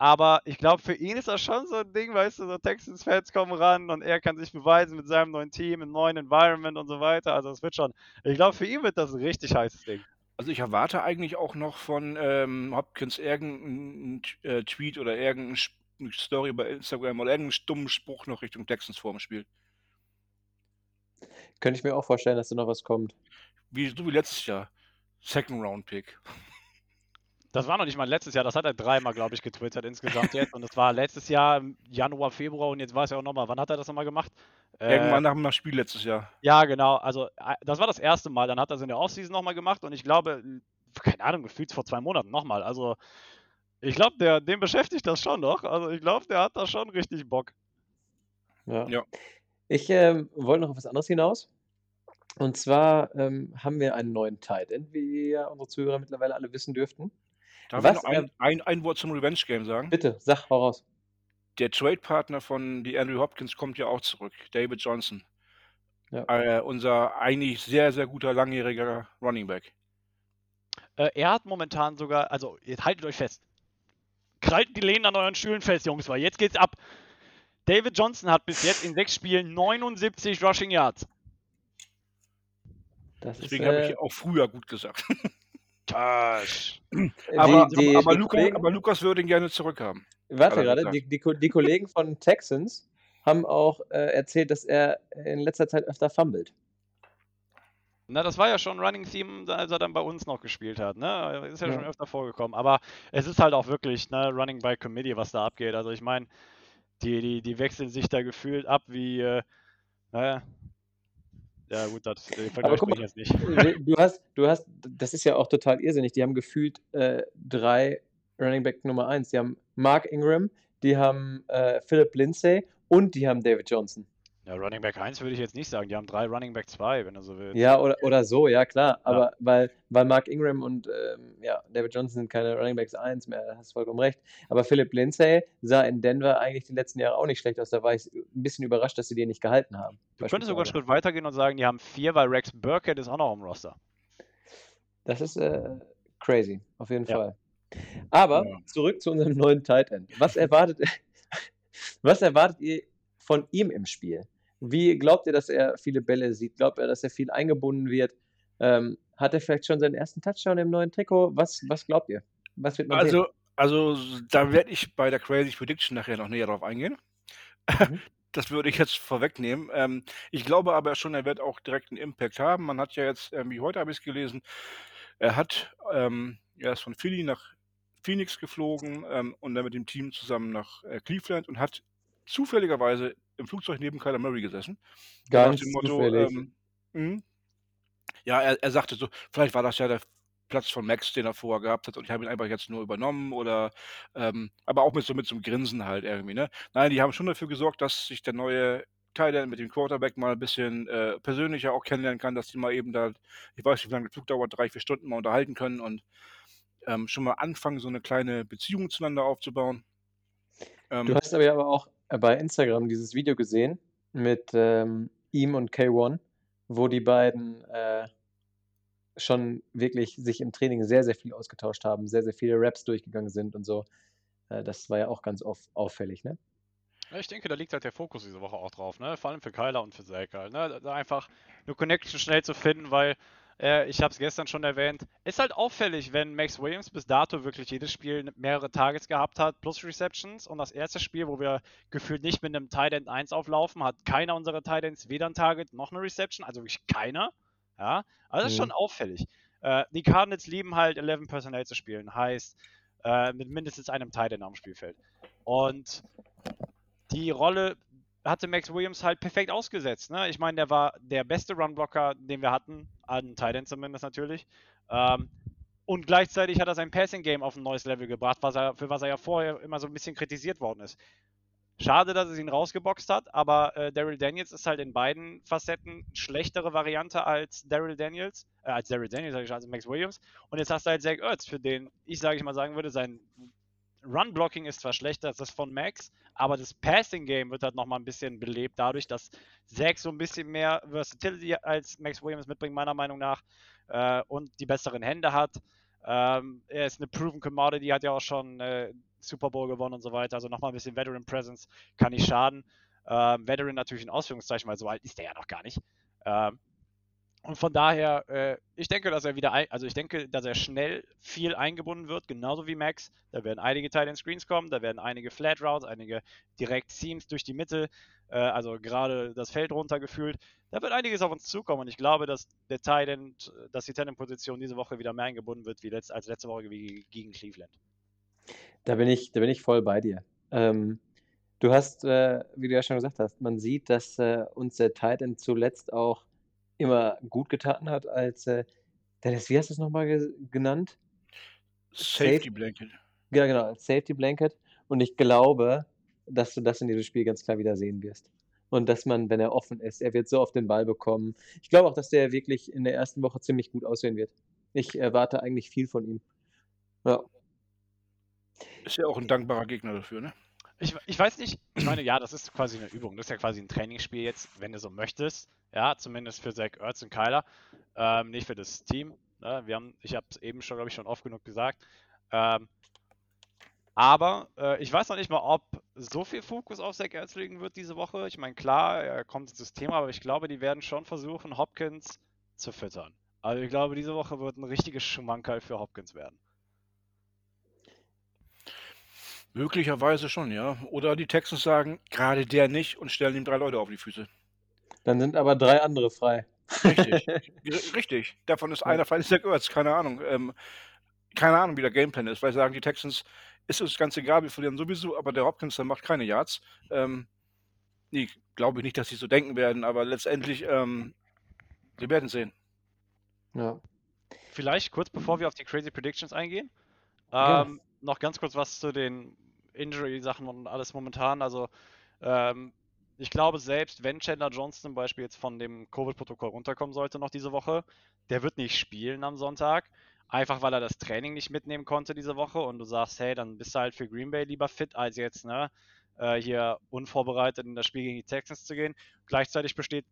Speaker 4: aber ich glaube, für ihn ist das schon so ein Ding, weißt du, so Texans-Fans kommen ran und er kann sich beweisen mit seinem neuen Team, im neuen Environment und so weiter. Also es wird schon, ich glaube, für ihn wird das ein richtig heißes Ding.
Speaker 5: Also ich erwarte eigentlich auch noch von ähm, Hopkins irgendeinen äh, Tweet oder irgendeine Story bei Instagram oder irgendeinen dummen Spruch noch Richtung Texans vor dem Spiel.
Speaker 2: könnte ich mir auch vorstellen, dass da noch was kommt.
Speaker 5: Wie, so wie letztes Jahr. Second Round Pick.
Speaker 4: Das war noch nicht mal letztes Jahr, das hat er dreimal, glaube ich, getwittert insgesamt jetzt. Und das war letztes Jahr im Januar, Februar und jetzt war es ja auch nochmal. Wann hat er das nochmal gemacht? Äh,
Speaker 5: Irgendwann nach dem Spiel letztes Jahr.
Speaker 4: Ja, genau. Also, äh, das war das erste Mal. Dann hat er es in der Offseason nochmal gemacht und ich glaube, keine Ahnung, gefühlt vor zwei Monaten nochmal. Also, ich glaube, der, den beschäftigt das schon noch. Also, ich glaube, der hat da schon richtig Bock.
Speaker 2: Ja.
Speaker 5: Ja.
Speaker 2: Ich ähm, wollte noch auf was anderes hinaus. Und zwar ähm, haben wir einen neuen Tight End, wie ja unsere Zuhörer mittlerweile alle wissen dürften.
Speaker 5: Darf
Speaker 2: Was,
Speaker 5: ich noch ein, ein, ein Wort zum Revenge Game sagen?
Speaker 2: Bitte, sag hau raus.
Speaker 5: Der Trade-Partner von die Andrew Hopkins kommt ja auch zurück. David Johnson.
Speaker 2: Ja.
Speaker 5: Äh, unser eigentlich sehr, sehr guter langjähriger Running Back.
Speaker 4: Äh, er hat momentan sogar, also, jetzt haltet euch fest. Krallt die Lehnen an euren Stühlen fest, Jungs, weil jetzt geht's ab. David Johnson hat bis jetzt in sechs Spielen 79 Rushing Yards.
Speaker 2: Das
Speaker 5: Deswegen
Speaker 2: ist,
Speaker 5: habe
Speaker 2: äh,
Speaker 5: ich auch früher gut gesagt.
Speaker 4: Tasch.
Speaker 5: aber,
Speaker 2: die, die,
Speaker 5: aber,
Speaker 2: die
Speaker 5: Luca,
Speaker 2: Kollegen,
Speaker 5: aber Lukas würde ihn gerne zurückhaben.
Speaker 2: warte
Speaker 5: er
Speaker 2: gerade, die, die, Ko- die Kollegen von Texans haben auch äh, erzählt, dass er in letzter Zeit öfter fummelt.
Speaker 4: Na, das war ja schon ein Running Theme, als er dann bei uns noch gespielt hat, ne? Ist ja,
Speaker 2: Ja.
Speaker 4: schon öfter vorgekommen. Aber es ist halt auch wirklich, ne, Running by Committee, was da abgeht. Also ich meine, die, die, die wechseln sich da gefühlt ab wie, äh, naja. Ja gut, das äh,
Speaker 2: guck
Speaker 4: ich jetzt nicht.
Speaker 2: Du hast, du hast, das ist ja auch total irrsinnig. Die haben gefühlt äh, drei Running Back Nummer eins. Die haben Mark Ingram, die haben äh, Philip Lindsay und die haben David Johnson.
Speaker 4: Ja, Running Back 1 würde ich jetzt nicht sagen. Die haben drei Running Back 2, wenn du so willst.
Speaker 2: Ja, oder, oder so, ja klar. Aber weil, weil Mark Ingram und ähm, ja, David Johnson sind keine Running Backs 1 mehr, da hast du vollkommen recht. Aber Philip Lindsay sah in Denver eigentlich die letzten Jahre auch nicht schlecht aus. Da war ich ein bisschen überrascht, dass sie den nicht gehalten haben.
Speaker 4: Du könntest sogar einen. Schritt weitergehen und sagen, die haben vier, weil Rex Burkhead ist auch noch im Roster.
Speaker 2: Das ist äh, crazy, auf jeden
Speaker 4: Ja.
Speaker 2: Fall. Aber
Speaker 5: Ja.
Speaker 2: zurück zu unserem neuen Tight End. Was erwartet, was erwartet ihr von ihm im Spiel? Wie glaubt ihr, dass er viele Bälle sieht? Glaubt ihr, dass er viel eingebunden wird? Ähm, hat er vielleicht schon seinen ersten Touchdown im neuen Trikot? Was, was glaubt ihr? Was wird man sehen?
Speaker 5: Also, also da werde ich bei der Crazy Prediction nachher noch näher drauf eingehen.
Speaker 2: Mhm.
Speaker 5: Das würde ich jetzt vorwegnehmen. Ähm, ich glaube aber schon, er wird auch direkt einen Impact haben. Man hat ja jetzt, irgendwie heute habe ich es gelesen, er hat, ähm, er ist von Philly nach Phoenix geflogen ähm, und dann mit dem Team zusammen nach äh, Cleveland und hat zufälligerweise im Flugzeug neben Kyler Murray gesessen.
Speaker 2: Ganz
Speaker 5: nach dem Motto,
Speaker 2: zufällig.
Speaker 5: ähm, mh. ja, er, er sagte so, vielleicht war das ja der Platz von Max, den er vorher gehabt hat und ich habe ihn einfach jetzt nur übernommen oder, ähm, aber auch mit so mit so einem Grinsen halt irgendwie, ne? Nein, die haben schon dafür gesorgt, dass sich der neue Teil mit dem Quarterback mal ein bisschen äh, persönlicher auch kennenlernen kann, dass die mal eben da, ich weiß nicht, wie lange der Flug dauert, drei, vier Stunden mal unterhalten können und ähm, schon mal anfangen, so eine kleine Beziehung zueinander aufzubauen. Ähm,
Speaker 2: Du hast aber ja aber auch bei Instagram dieses Video gesehen mit ähm, ihm und K1, wo die beiden äh, schon wirklich sich im Training sehr, sehr viel ausgetauscht haben, sehr, sehr viele Raps durchgegangen sind und so. Äh, das war ja auch ganz auf, auffällig, ne?
Speaker 4: Ich denke, da liegt halt der Fokus diese Woche auch drauf, ne? Vor allem für Kyler und für Zach halt, ne? Da einfach eine Connection schnell zu finden, weil äh, ich habe es gestern schon erwähnt, ist halt auffällig, wenn Max Williams bis dato wirklich jedes Spiel mehrere Targets gehabt hat, plus Receptions und das erste Spiel, wo wir gefühlt nicht mit einem Tight End 1 auflaufen, hat keiner unserer Tight Ends weder ein Target noch eine Reception, also wirklich keiner. Ja, also das ist
Speaker 2: Mhm.
Speaker 4: schon auffällig. Äh, die Cardinals lieben halt 11 Personnel zu spielen, heißt äh, mit mindestens einem Tight End am Spielfeld. Und die Rolle hatte Max Williams halt perfekt ausgesetzt. Ne? Ich meine, der war der beste Runblocker, den wir hatten, an Titan zumindest natürlich. Ähm, und gleichzeitig hat er sein Passing-Game auf ein neues Level gebracht, was er, für was er ja vorher immer so ein bisschen kritisiert worden ist. Schade, dass es ihn rausgeboxt hat, aber äh, Daryl Daniels ist halt in beiden Facetten schlechtere Variante als Daryl Daniels, äh, als Daryl Daniels, sag ich als Max Williams. Und jetzt hast du halt Zach Ertz, für den ich, sage ich mal, sagen würde, sein Run-Blocking ist zwar schlechter als das von Max, aber das Passing-Game wird halt nochmal ein bisschen belebt, dadurch, dass Zach so ein bisschen mehr Versatility als Max Williams mitbringt, meiner Meinung nach, äh, und die besseren Hände hat. Ähm, er ist eine Proven Commodity, hat ja auch schon äh, Super Bowl gewonnen und so weiter, also nochmal ein bisschen Veteran Presence kann nicht schaden. Ähm, Veteran natürlich in Ausführungszeichen, weil so alt ist er ja noch gar nicht. Ähm, und von daher, äh, ich denke, dass er wieder, ein, also ich denke, dass er schnell viel eingebunden wird, genauso wie Max. Da werden einige Tight End Screens kommen, da werden einige Flat Routes, einige direkt Seams durch die Mitte, äh, also gerade das Feld runtergefühlt. Da wird einiges auf uns zukommen und ich glaube, dass der Tight End, dass die Tight End Position diese Woche wieder mehr eingebunden wird wie letzt, als letzte Woche gegen Cleveland.
Speaker 2: Da bin ich, da bin ich voll bei dir. Ähm, du hast, äh, wie du ja schon gesagt hast, man sieht, dass äh, uns der Titan zuletzt auch immer gut getan hat, als äh, Dennis, wie hast du es nochmal ge genannt?
Speaker 5: Safety Blanket.
Speaker 2: Ja, genau, als Safety Blanket. Und ich glaube, dass du das in diesem Spiel ganz klar wieder sehen wirst. Und dass man, wenn er offen ist, er wird so oft den Ball bekommen. Ich glaube auch, dass der wirklich in der ersten Woche ziemlich gut aussehen wird. Ich erwarte eigentlich viel von ihm. Ja.
Speaker 5: Ist ja auch ein dankbarer Gegner dafür, ne?
Speaker 4: Ich, ich weiß nicht, ich meine, ja, das ist quasi eine Übung. Das ist ja quasi ein Trainingsspiel jetzt, wenn du so möchtest. Ja, zumindest für Zach Ertz und Kyler. Ähm, nicht für das Team. Ne? Wir haben, ich habe es eben schon, glaube ich, schon oft genug gesagt. Ähm, aber äh, ich weiß noch nicht mal, ob so viel Fokus auf Zach Ertz liegen wird diese Woche. Ich meine, klar, er kommt ins System, aber ich glaube, die werden schon versuchen, Hopkins zu füttern. Also ich glaube, diese Woche wird ein richtiges Schmankerl für Hopkins werden.
Speaker 5: Möglicherweise schon, ja. Oder die Texans sagen, gerade der nicht und stellen ihm drei Leute auf die Füße.
Speaker 2: Dann sind aber drei andere frei.
Speaker 5: Richtig. Richtig. Davon ist einer vielleicht Zach Ertz, keine Ahnung. Ähm, keine Ahnung, wie der Gameplan ist, weil sagen die Texans, ist uns ganz egal, wir verlieren sowieso, aber der Hopkins, der macht keine Yards. Ähm, nee, glaube ich nicht, dass sie so denken werden, aber letztendlich, ähm, wir werden sehen.
Speaker 2: Ja.
Speaker 4: Vielleicht kurz bevor wir auf die Crazy Predictions eingehen, ähm, noch ganz kurz was zu den Injury-Sachen und alles momentan. Also, ähm, ich glaube, selbst wenn Chandler Johnson zum Beispiel jetzt von dem Covid-Protokoll runterkommen sollte noch diese Woche, der wird nicht spielen am Sonntag. Einfach weil er das Training nicht mitnehmen konnte diese Woche und du sagst, hey, dann bist du halt für Green Bay lieber fit, als jetzt, ne, äh, hier unvorbereitet in das Spiel gegen die Texans zu gehen. Gleichzeitig besteht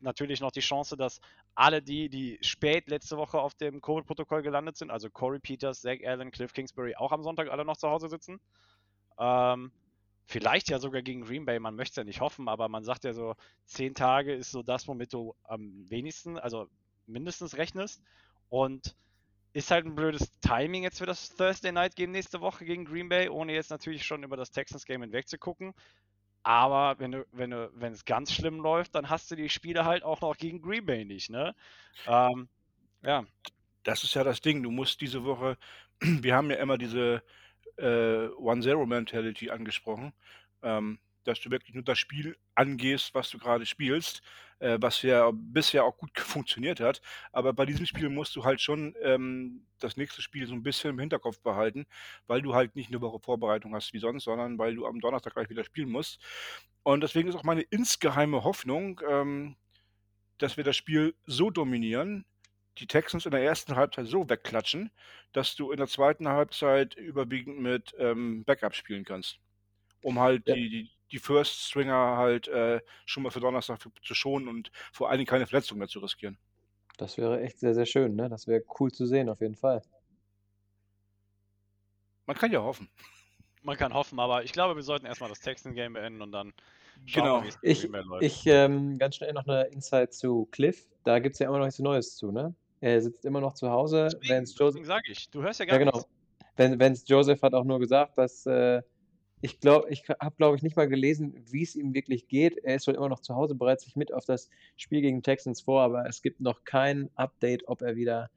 Speaker 4: natürlich noch die Chance, dass alle die, die spät letzte Woche auf dem Covid-Protokoll gelandet sind, also Corey Peters, Zach Allen, Cliff Kingsbury, auch am Sonntag alle noch zu Hause sitzen. Ähm, vielleicht ja sogar gegen Green Bay, man möchte ja nicht hoffen, aber man sagt ja so, zehn Tage ist so das, womit du am wenigsten, also mindestens rechnest. Und ist halt ein blödes Timing jetzt für das Thursday Night Game nächste Woche gegen Green Bay, ohne jetzt natürlich schon über das Texans Game hinweg zu gucken. Aber wenn du, wenn du, wenn es ganz schlimm läuft, dann hast du die Spiele halt auch noch gegen Green Bay nicht, ne? Ähm, ja.
Speaker 5: Das ist ja das Ding. Du musst diese Woche, wir haben ja immer diese äh, One-Zero-Mentality angesprochen, ähm, dass du wirklich nur das Spiel angehst, was du gerade spielst, äh, was ja bisher auch gut funktioniert hat. Aber bei diesem Spiel musst du halt schon ähm, das nächste Spiel so ein bisschen im Hinterkopf behalten, weil du halt nicht eine Woche Vorbereitung hast wie sonst, sondern weil du am Donnerstag gleich wieder spielen musst. Und deswegen ist auch meine insgeheime Hoffnung, ähm, dass wir das Spiel so dominieren, die Texans in der ersten Halbzeit so wegklatschen, dass du in der zweiten Halbzeit überwiegend mit ähm, Backup spielen kannst. Um halt ja. die, die, die First Stringer halt äh, schon mal für Donnerstag zu schonen und vor allen Dingen keine Verletzungen mehr zu riskieren.
Speaker 2: Das wäre echt sehr, sehr schön, ne? Das wäre cool zu sehen, auf jeden Fall.
Speaker 5: Man kann ja hoffen.
Speaker 4: Man kann hoffen, aber ich glaube, wir sollten erstmal das Texan-Game beenden und dann schauen
Speaker 2: genau. wie es läuft. Ich, ähm, ganz schnell noch eine Insight zu Cliff. Da gibt es ja immer noch nichts Neues zu, ne? Er sitzt immer noch zu Hause.
Speaker 4: Deswegen,
Speaker 2: Vance
Speaker 4: Joseph, sag ich. Du hörst ja gar
Speaker 2: ja, genau. nichts. Vance Joseph hat auch nur gesagt, dass äh, ich glaube, ich habe, glaube ich, nicht mal gelesen, wie es ihm wirklich geht. Er ist wohl immer noch zu Hause, bereitet sich mit auf das Spiel gegen Texans vor, aber es gibt noch kein Update, ob er wieder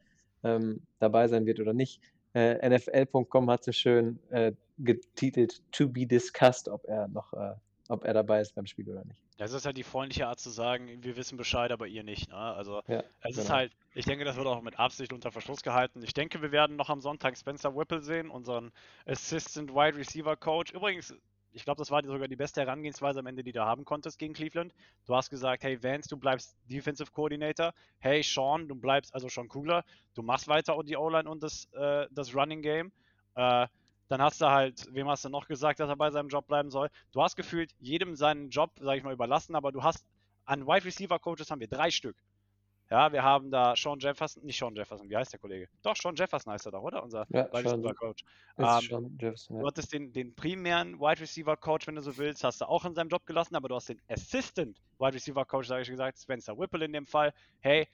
Speaker 2: ähm, dabei sein wird oder nicht. Äh, NFL.com hat so schön äh, getitelt To be discussed, ob er noch, äh, ob er dabei ist beim Spiel oder nicht.
Speaker 4: Das ist halt die freundliche Art zu sagen, wir wissen Bescheid, aber ihr nicht. Ne? Also ja, es genau. ist halt, ich denke, das wird auch mit Absicht unter Verschluss gehalten. Ich denke, wir werden noch am Sonntag Spencer Whipple sehen, unseren Assistant Wide Receiver Coach. Übrigens, ich glaube, das war sogar die beste Herangehensweise am Ende, die du haben konntest gegen Cleveland. Du hast gesagt, hey Vance, du bleibst Defensive Coordinator. Hey Sean, du bleibst, also Sean Kugler, du machst weiter die O-Line und das, äh, das Running Game. Äh, dann hast du halt, wem hast du noch gesagt, dass er bei seinem Job bleiben soll? Du hast gefühlt jedem seinen Job, sag ich mal, überlassen, aber du hast an Wide Receiver Coaches haben wir drei Stück. Ja, wir haben da Sean Jefferson, nicht Sean Jefferson, wie heißt der Kollege? Doch, Sean Jefferson heißt er doch, oder? Unser
Speaker 2: ja, Wide Receiver
Speaker 4: Coach. Ähm, Jefferson, ja. Du hattest den, den primären Wide Receiver Coach, wenn du so willst, hast du auch in seinem Job gelassen, aber du hast den Assistant Wide Receiver Coach, sage ich gesagt, Spencer Whipple in dem Fall. Hey,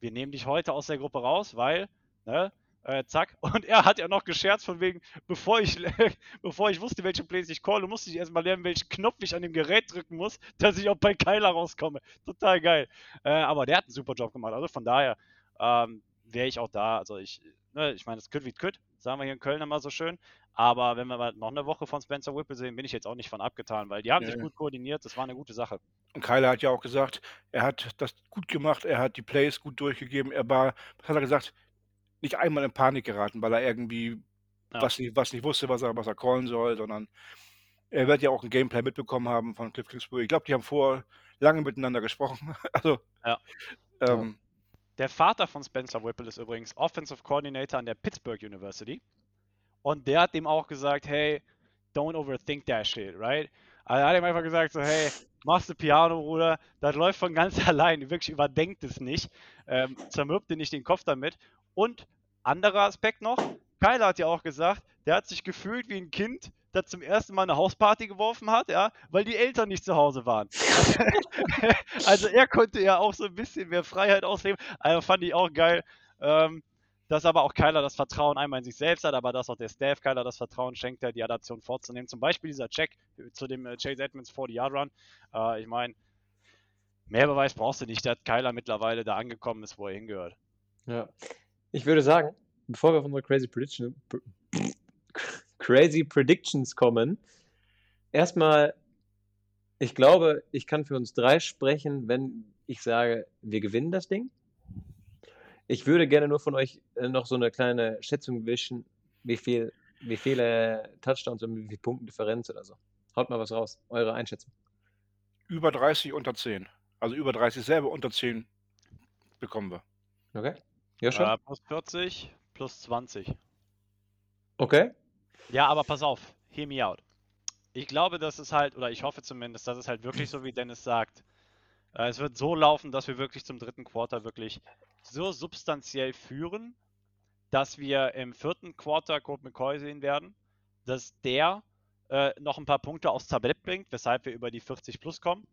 Speaker 4: wir nehmen dich heute aus der Gruppe raus, weil, ne, äh, zack. Und er hat ja noch gescherzt von wegen, bevor ich, bevor ich wusste, welche Plays ich calle, musste ich erstmal lernen, welchen Knopf ich an dem Gerät drücken muss, dass ich auch bei Kyler rauskomme. Total geil. Äh, aber der hat einen super Job gemacht. Also von daher ähm, wäre ich auch da. Also ich, ne, ich meine, es könnte wie könnte, sagen wir hier in Köln immer so schön. Aber wenn wir mal noch eine Woche von Spencer Whipple sehen, bin ich jetzt auch nicht von abgetan, weil die haben ja, sich gut koordiniert. Das war eine gute Sache.
Speaker 5: Und Kyler hat ja auch gesagt, er hat das gut gemacht, er hat die Plays gut durchgegeben. Er war, was hat er gesagt? Nicht einmal in Panik geraten, weil er irgendwie ja. was, nicht, was nicht wusste, was er, was er callen soll, sondern er wird ja auch ein Gameplay mitbekommen haben von Cliff Kingsbury. Ich glaube, die haben vor lange miteinander gesprochen. also,
Speaker 4: ja. Ähm, der Vater von Spencer Whipple ist übrigens Offensive Coordinator an der Pittsburgh University. Und der hat ihm auch gesagt, hey, don't overthink that shit, right? Also er hat ihm einfach gesagt, so, hey, machst du Piano, Bruder, das läuft von ganz allein, wirklich überdenkt es nicht, ähm, zermürbt dir nicht den Kopf damit. Und anderer Aspekt noch, Kyler hat ja auch gesagt, der hat sich gefühlt wie ein Kind, das zum ersten Mal eine Hausparty geworfen hat, ja, weil die Eltern nicht zu Hause waren. also er konnte ja auch so ein bisschen mehr Freiheit ausleben. Also fand ich auch geil. Ähm, dass aber auch Kyler das Vertrauen einmal in sich selbst hat, aber dass auch der Staff Kyler das Vertrauen schenkt, die Adaption vorzunehmen. Zum Beispiel dieser Check zu dem äh, Chase Edmonds 40-Yard-Run. Äh, ich meine, mehr Beweis brauchst du nicht, dass Kyler mittlerweile da angekommen ist, wo er hingehört.
Speaker 2: Ja, ich würde sagen, bevor wir auf unsere Crazy, Prediction, Crazy Predictions kommen, erstmal, ich glaube, ich kann für uns drei sprechen, wenn ich sage, wir gewinnen das Ding. Ich würde gerne nur von euch äh, noch so eine kleine Schätzung wischen, wie, viel, wie viele Touchdowns und wie viele Punkten Differenz oder so. Haut mal was raus, eure Einschätzung.
Speaker 5: über 30 unter 10. Also über 30 selber unter 10 bekommen wir.
Speaker 2: Okay. Joshua?
Speaker 4: Äh, plus 40, plus 20.
Speaker 2: Okay.
Speaker 4: Ja, aber pass auf, hear me out. Ich glaube, dass es halt, oder ich hoffe zumindest, dass es halt wirklich so, wie Dennis sagt, äh, es wird so laufen, dass wir wirklich zum dritten Quarter wirklich so substanziell führen, dass wir im vierten Quarter Colt McCoy sehen werden, dass der äh, noch ein paar Punkte aufs Tablett bringt, weshalb wir über die 40 plus kommen.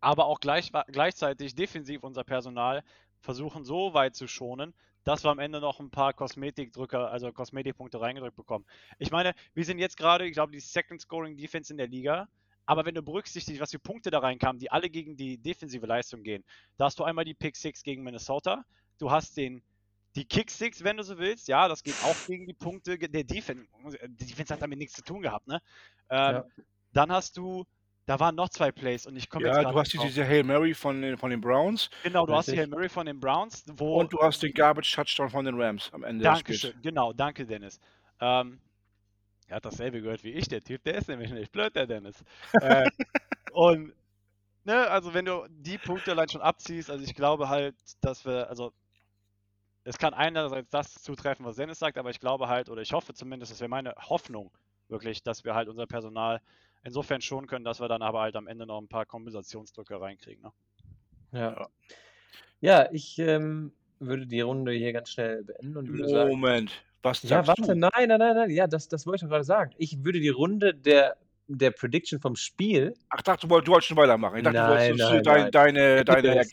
Speaker 4: Aber auch gleich, gleichzeitig defensiv unser Personal versuchen so weit zu schonen, dass wir am Ende noch ein paar Kosmetikdrücker, also Kosmetikpunkte reingedrückt bekommen. Ich meine, wir sind jetzt gerade, ich glaube, die Second Scoring Defense in der Liga. Aber wenn du berücksichtigst, was für Punkte da reinkamen, die alle gegen die defensive Leistung gehen, da hast du einmal die Pick Six gegen Minnesota, du hast den die Kick Six, wenn du so willst, ja, das geht auch gegen die Punkte der Defense. Die Defense hat damit nichts zu tun gehabt, ne? Ähm, ja. Dann hast du da waren noch zwei Plays und ich komme
Speaker 5: ja, jetzt Ja, du hast drauf. diese Hail Mary von den, von den Browns.
Speaker 4: Genau, du hast die Hail Mary von den Browns.
Speaker 5: Wo und du hast den Garbage Touchdown von den Rams am Ende
Speaker 4: Dankeschön, genau, danke Dennis. Ähm, er hat dasselbe gehört wie ich, der Typ, der ist nämlich nicht blöd, der Dennis. äh, und, ne, also wenn du die Punkte allein schon abziehst, also ich glaube halt, dass wir, also es kann einerseits das zutreffen, was Dennis sagt, aber ich glaube halt, oder ich hoffe zumindest, das wäre meine Hoffnung, wirklich, dass wir halt unser Personal insofern schon können, dass wir dann aber halt am Ende noch ein paar Kompensationsdrücke reinkriegen. Ne?
Speaker 2: Ja. Ja, ich ähm, würde die Runde hier ganz schnell beenden und würde sagen.
Speaker 5: Moment, was
Speaker 2: Ja, warte, du? nein, nein, nein, nein, ja, das, das wollte ich doch gerade sagen. Ich würde die Runde der, der Prediction vom Spiel.
Speaker 5: Ach, dachte, du wolltest schon weitermachen. Ich dachte,
Speaker 2: nein,
Speaker 5: du
Speaker 2: wolltest
Speaker 5: nein, dein, deine, deine,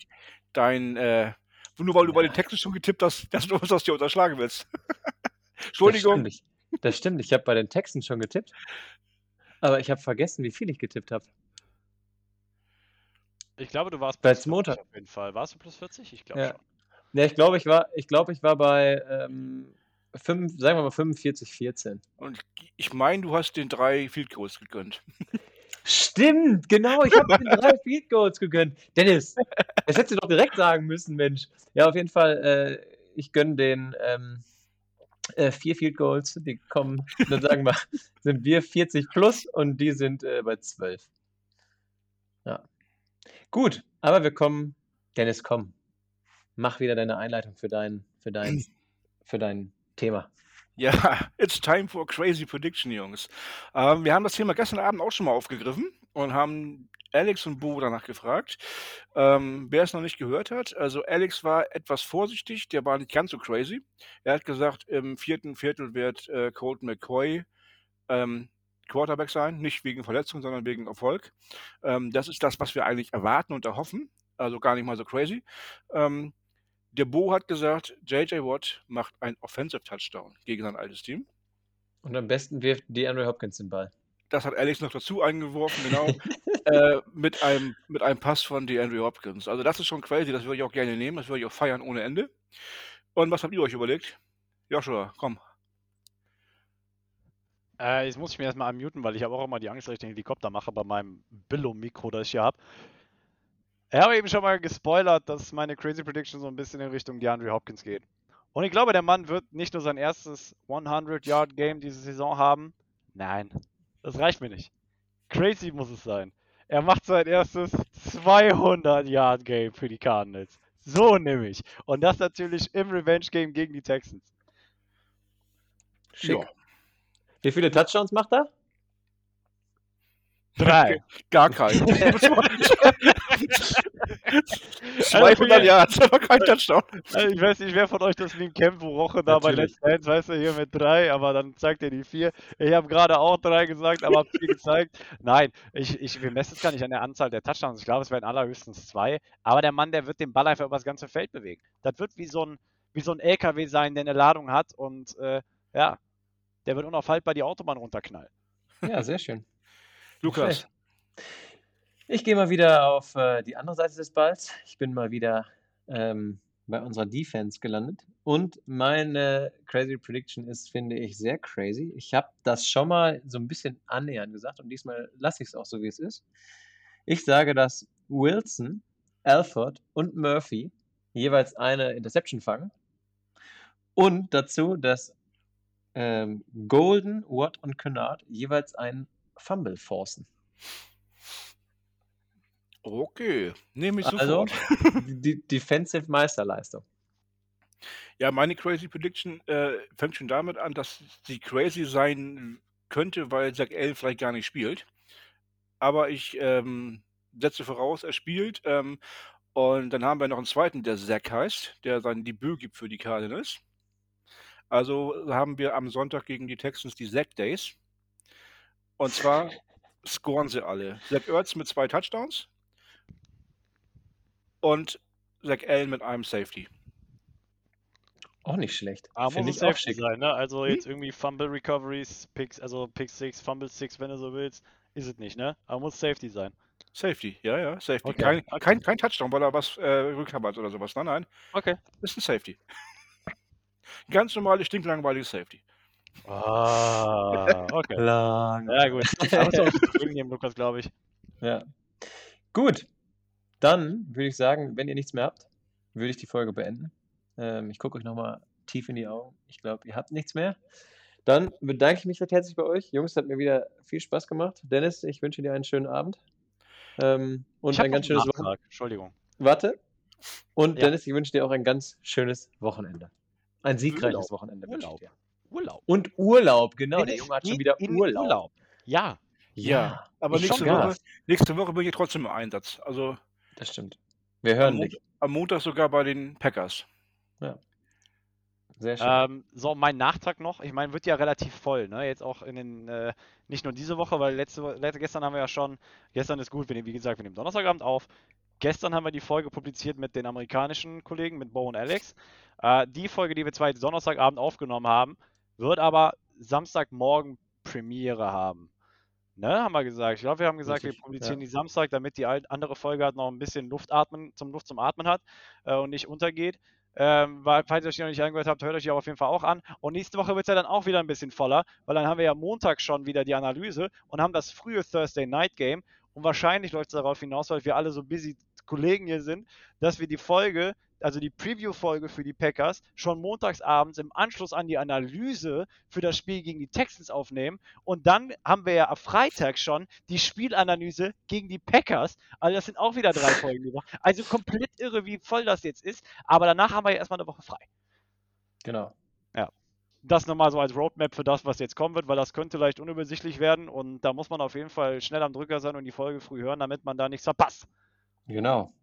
Speaker 5: dein, äh, nur weil du bei den Texten schon getippt hast, dass du das dir unterschlagen willst. Entschuldigung.
Speaker 2: Das stimmt, ich, das stimmt, ich habe bei den Texten schon getippt. Aber ich habe vergessen, wie viel ich getippt habe.
Speaker 4: Ich glaube, du warst
Speaker 2: bei plus 40
Speaker 4: auf jeden Fall. Warst du plus 40? Ich glaube ja. schon.
Speaker 2: Ja, ich glaube, ich war, ich glaube, ich war bei ähm, 5, sagen wir mal 45, 14.
Speaker 5: Und ich meine, du hast den drei Field Goals gegönnt.
Speaker 2: Stimmt, genau, ich habe den drei Field Goals gegönnt. Dennis, das hättest du doch direkt sagen müssen, Mensch. Ja, auf jeden Fall, äh, ich gönne den ähm, äh, vier Field Goals, die kommen, dann sagen wir, sind wir 40 plus und die sind äh, bei 12. Ja. Gut, aber wir kommen, Dennis, komm. Mach wieder deine Einleitung für dein, für dein, für dein Thema.
Speaker 5: Ja, it's time for crazy prediction, Jungs. Ähm, wir haben das Thema gestern Abend auch schon mal aufgegriffen und haben Alex und Bo danach gefragt. Ähm, wer es noch nicht gehört hat, also Alex war etwas vorsichtig, der war nicht ganz so crazy. Er hat gesagt, im vierten Viertel wird äh, Colton McCoy ähm, Quarterback sein, nicht wegen Verletzung, sondern wegen Erfolg. Ähm, das ist das, was wir eigentlich erwarten und erhoffen. Also gar nicht mal so crazy. Ähm, der Bo hat gesagt, JJ Watt macht ein Offensive Touchdown gegen sein altes Team.
Speaker 2: Und am besten wirft DeAndre Hopkins den Ball.
Speaker 5: Das hat Alex noch dazu eingeworfen, genau. äh, mit, einem, mit einem Pass von DeAndre Hopkins. Also das ist schon crazy, das würde ich auch gerne nehmen, das würde ich auch feiern ohne Ende. Und was habt ihr euch überlegt? Joshua, komm.
Speaker 4: Äh, jetzt muss ich mir erstmal unmuten, weil ich habe auch immer die Angst, dass ich den Helikopter mache bei meinem Billo-Mikro, das ich hier habe. Ich habe eben schon mal gespoilert, dass meine Crazy Prediction so ein bisschen in Richtung DeAndre Hopkins geht. Und ich glaube, der Mann wird nicht nur sein erstes 100-Yard-Game diese Saison haben. Nein, das reicht mir nicht. Crazy muss es sein. Er macht sein erstes 200-Yard-Game für die Cardinals. So nämlich. Und das natürlich im Revenge-Game gegen die Texans.
Speaker 2: Schick. Ja. Wie viele Touchdowns macht er?
Speaker 4: Drei.
Speaker 5: Gar keinen. 200 Yards, aber kein Touchdown.
Speaker 4: Also ich weiß nicht, wer von euch das Meme kennt, wo Roche da bei Let's Dance, weißt du, hier mit drei, aber dann zeigt er die vier. Ich habe gerade auch drei gesagt, aber habe vier gezeigt. Nein, ich, ich, wir messen es gar nicht an der Anzahl der Touchdowns. Ich glaube, es werden allerhöchstens zwei. Aber der Mann, der wird den Ball einfach über das ganze Feld bewegen. Das wird wie so ein, wie so ein LKW sein, der eine Ladung hat und äh, ja, der wird unaufhaltbar die Autobahn runterknallen.
Speaker 2: Ja, sehr schön.
Speaker 5: Lukas.
Speaker 2: Ich gehe mal wieder auf äh, die andere Seite des Balls. Ich bin mal wieder ähm, bei unserer Defense gelandet. Und meine Crazy Prediction ist, finde ich, sehr crazy. Ich habe das schon mal so ein bisschen annähernd gesagt und diesmal lasse ich es auch so, wie es ist. Ich sage, dass Wilson, Alford und Murphy jeweils eine Interception fangen. Und dazu, dass ähm, Golden, Watt und Kennard jeweils einen Fumble forcen.
Speaker 5: Okay, nehme ich
Speaker 2: Also,
Speaker 5: sofort.
Speaker 2: die, die Defensive Meisterleistung.
Speaker 5: Ja, meine Crazy Prediction äh, fängt schon damit an, dass sie crazy sein könnte, weil Zack Allen vielleicht gar nicht spielt. Aber ich ähm, setze voraus, er spielt. Ähm, und dann haben wir noch einen zweiten, der Zack heißt, der sein Debüt gibt für die Cardinals. Also haben wir am Sonntag gegen die Texans die Zack Days. Und zwar scoren sie alle. Zach Ertz mit zwei Touchdowns und Zach Allen mit einem Safety.
Speaker 2: Auch nicht schlecht.
Speaker 4: Aber
Speaker 2: Finde
Speaker 4: muss
Speaker 2: ich auch schick.
Speaker 4: sein, ne? Also
Speaker 5: Hm?
Speaker 4: jetzt irgendwie Fumble Recoveries, Picks, also Pick 6, Fumble 6, wenn du so willst, ist es nicht, ne? Aber muss Safety sein.
Speaker 5: Safety, ja, ja, Safety.
Speaker 4: Okay,
Speaker 5: Kein,
Speaker 4: okay.
Speaker 5: kein, kein Touchdown, weil er was äh, recovered oder sowas. Nein, nein,
Speaker 4: Okay.
Speaker 5: ist ein Safety. Ganz normales, stinklangweiliges Safety.
Speaker 4: Ah, okay.
Speaker 2: Lang.
Speaker 4: Ja, gut. Musst du auch zufrieden geben, Lukas, glaube ich.
Speaker 2: Ja. Gut. Dann würde ich sagen, wenn ihr nichts mehr habt, würde ich die Folge beenden. Ähm, ich gucke euch nochmal tief in die Augen. Ich glaube, ihr habt nichts mehr. Dann bedanke ich mich recht herzlich bei euch. Jungs, hat mir wieder viel Spaß gemacht. Dennis, ich wünsche dir einen schönen Abend. Ähm, und
Speaker 4: Ich
Speaker 2: ein ganz schönes. Wochenende.
Speaker 4: Entschuldigung.
Speaker 2: Warte. Und
Speaker 4: Ja.
Speaker 2: Dennis, ich wünsche dir auch ein ganz schönes Wochenende. Ein siegreiches. Wochenende wünsche ich dir.
Speaker 4: Urlaub.
Speaker 2: Und Urlaub, genau. Der Junge hat schon wieder
Speaker 4: in
Speaker 2: Urlaub.
Speaker 4: Ja.
Speaker 5: Ja, aber
Speaker 2: ich
Speaker 5: nächste Woche, nächste Woche bin ich trotzdem im Einsatz. Also
Speaker 2: Das stimmt. Wir
Speaker 5: am,
Speaker 2: hören
Speaker 5: Mont
Speaker 2: dich.
Speaker 5: am Montag sogar bei den Packers.
Speaker 2: Sehr schön.
Speaker 4: Ähm, so, mein Nachtrag noch. Ich meine, wird ja relativ voll, ne? Jetzt auch in den, äh, nicht nur diese Woche, weil letzte, letzte gestern haben wir ja schon, gestern ist gut, wir nehmen, wie gesagt, wir nehmen Donnerstagabend auf. Gestern haben wir die Folge publiziert mit den amerikanischen Kollegen, mit Bo und Alex. Äh, die Folge, die wir zwar jetzt Donnerstagabend aufgenommen haben, wird aber Samstagmorgen Premiere haben. Ne, haben wir gesagt. Ich glaube, wir haben gesagt,
Speaker 2: Richtig,
Speaker 4: wir publizieren
Speaker 2: ja.
Speaker 4: die Samstag, damit die andere Folge halt noch ein bisschen Luft atmen, zum Luft zum Atmen hat äh, und nicht untergeht. Ähm, weil, falls ihr euch noch nicht angehört habt, hört euch die aber auf jeden Fall auch an. Und nächste Woche wird es ja dann auch wieder ein bisschen voller, weil dann haben wir ja Montag schon wieder die Analyse und haben das frühe Thursday Night Game. Und wahrscheinlich läuft es darauf hinaus, weil wir alle so busy Kollegen hier sind, dass wir die Folge, also die Preview-Folge für die Packers, schon montagsabends im Anschluss an die Analyse für das Spiel gegen die Texans aufnehmen. Und dann haben wir ja am Freitag schon die Spielanalyse gegen die Packers. Also das sind auch wieder drei Folgen Woche. Also komplett irre, wie voll das jetzt ist. Aber danach haben wir ja erstmal eine Woche frei.
Speaker 2: genau.
Speaker 4: Das nochmal so als Roadmap für das, was jetzt kommen wird, weil das könnte leicht unübersichtlich werden und da muss man auf jeden Fall schnell am Drücker sein und die Folge früh hören, damit man da nichts verpasst.
Speaker 2: Genau.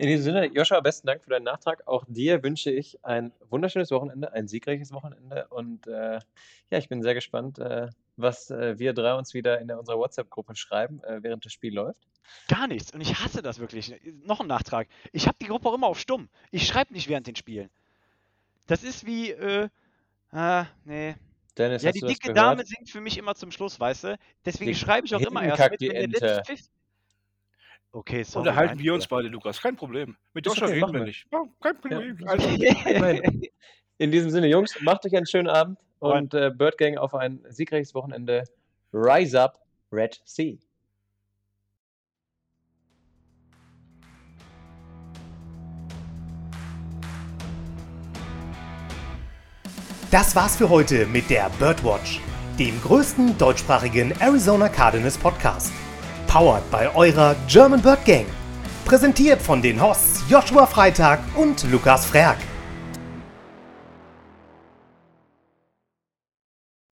Speaker 2: In diesem Sinne, Joscha, besten Dank für deinen Nachtrag. Auch dir wünsche ich ein wunderschönes Wochenende, ein siegreiches Wochenende. Und äh, ja, ich bin sehr gespannt, äh, was äh, wir drei uns wieder in der, unserer WhatsApp-Gruppe schreiben, äh, während das Spiel läuft.
Speaker 4: Gar nichts. Und ich hasse das wirklich. Noch ein Nachtrag. Ich habe die Gruppe auch immer auf stumm. Ich schreibe nicht während den Spielen. Das ist wie, äh, ah, nee.
Speaker 2: Dennis,
Speaker 4: Ja, die dicke? Dame singt für mich immer zum Schluss, weißt du? Deswegen schreibe ich auch immer erst mit,
Speaker 2: die
Speaker 4: wenn der
Speaker 2: Ente.
Speaker 4: letzte Pfiff. Okay, sorry.
Speaker 5: Unterhalten
Speaker 4: mein
Speaker 5: wir uns beide, Lukas. Kein Problem. Mit Joshua
Speaker 2: okay,
Speaker 5: reden
Speaker 2: machen
Speaker 5: wir nicht. Ja, kein Problem.
Speaker 2: Ja. Meine, in diesem Sinne, Jungs, macht euch einen schönen Abend und äh, Bird Gang auf ein siegreiches Wochenende. Rise up, Red Sea.
Speaker 1: Das war's für heute mit der Birdwatch, dem größten deutschsprachigen Arizona Cardinals Podcast. Powered bei eurer German Bird Gang. Präsentiert von den Hosts Joshua Freitag und Lukas Frerk.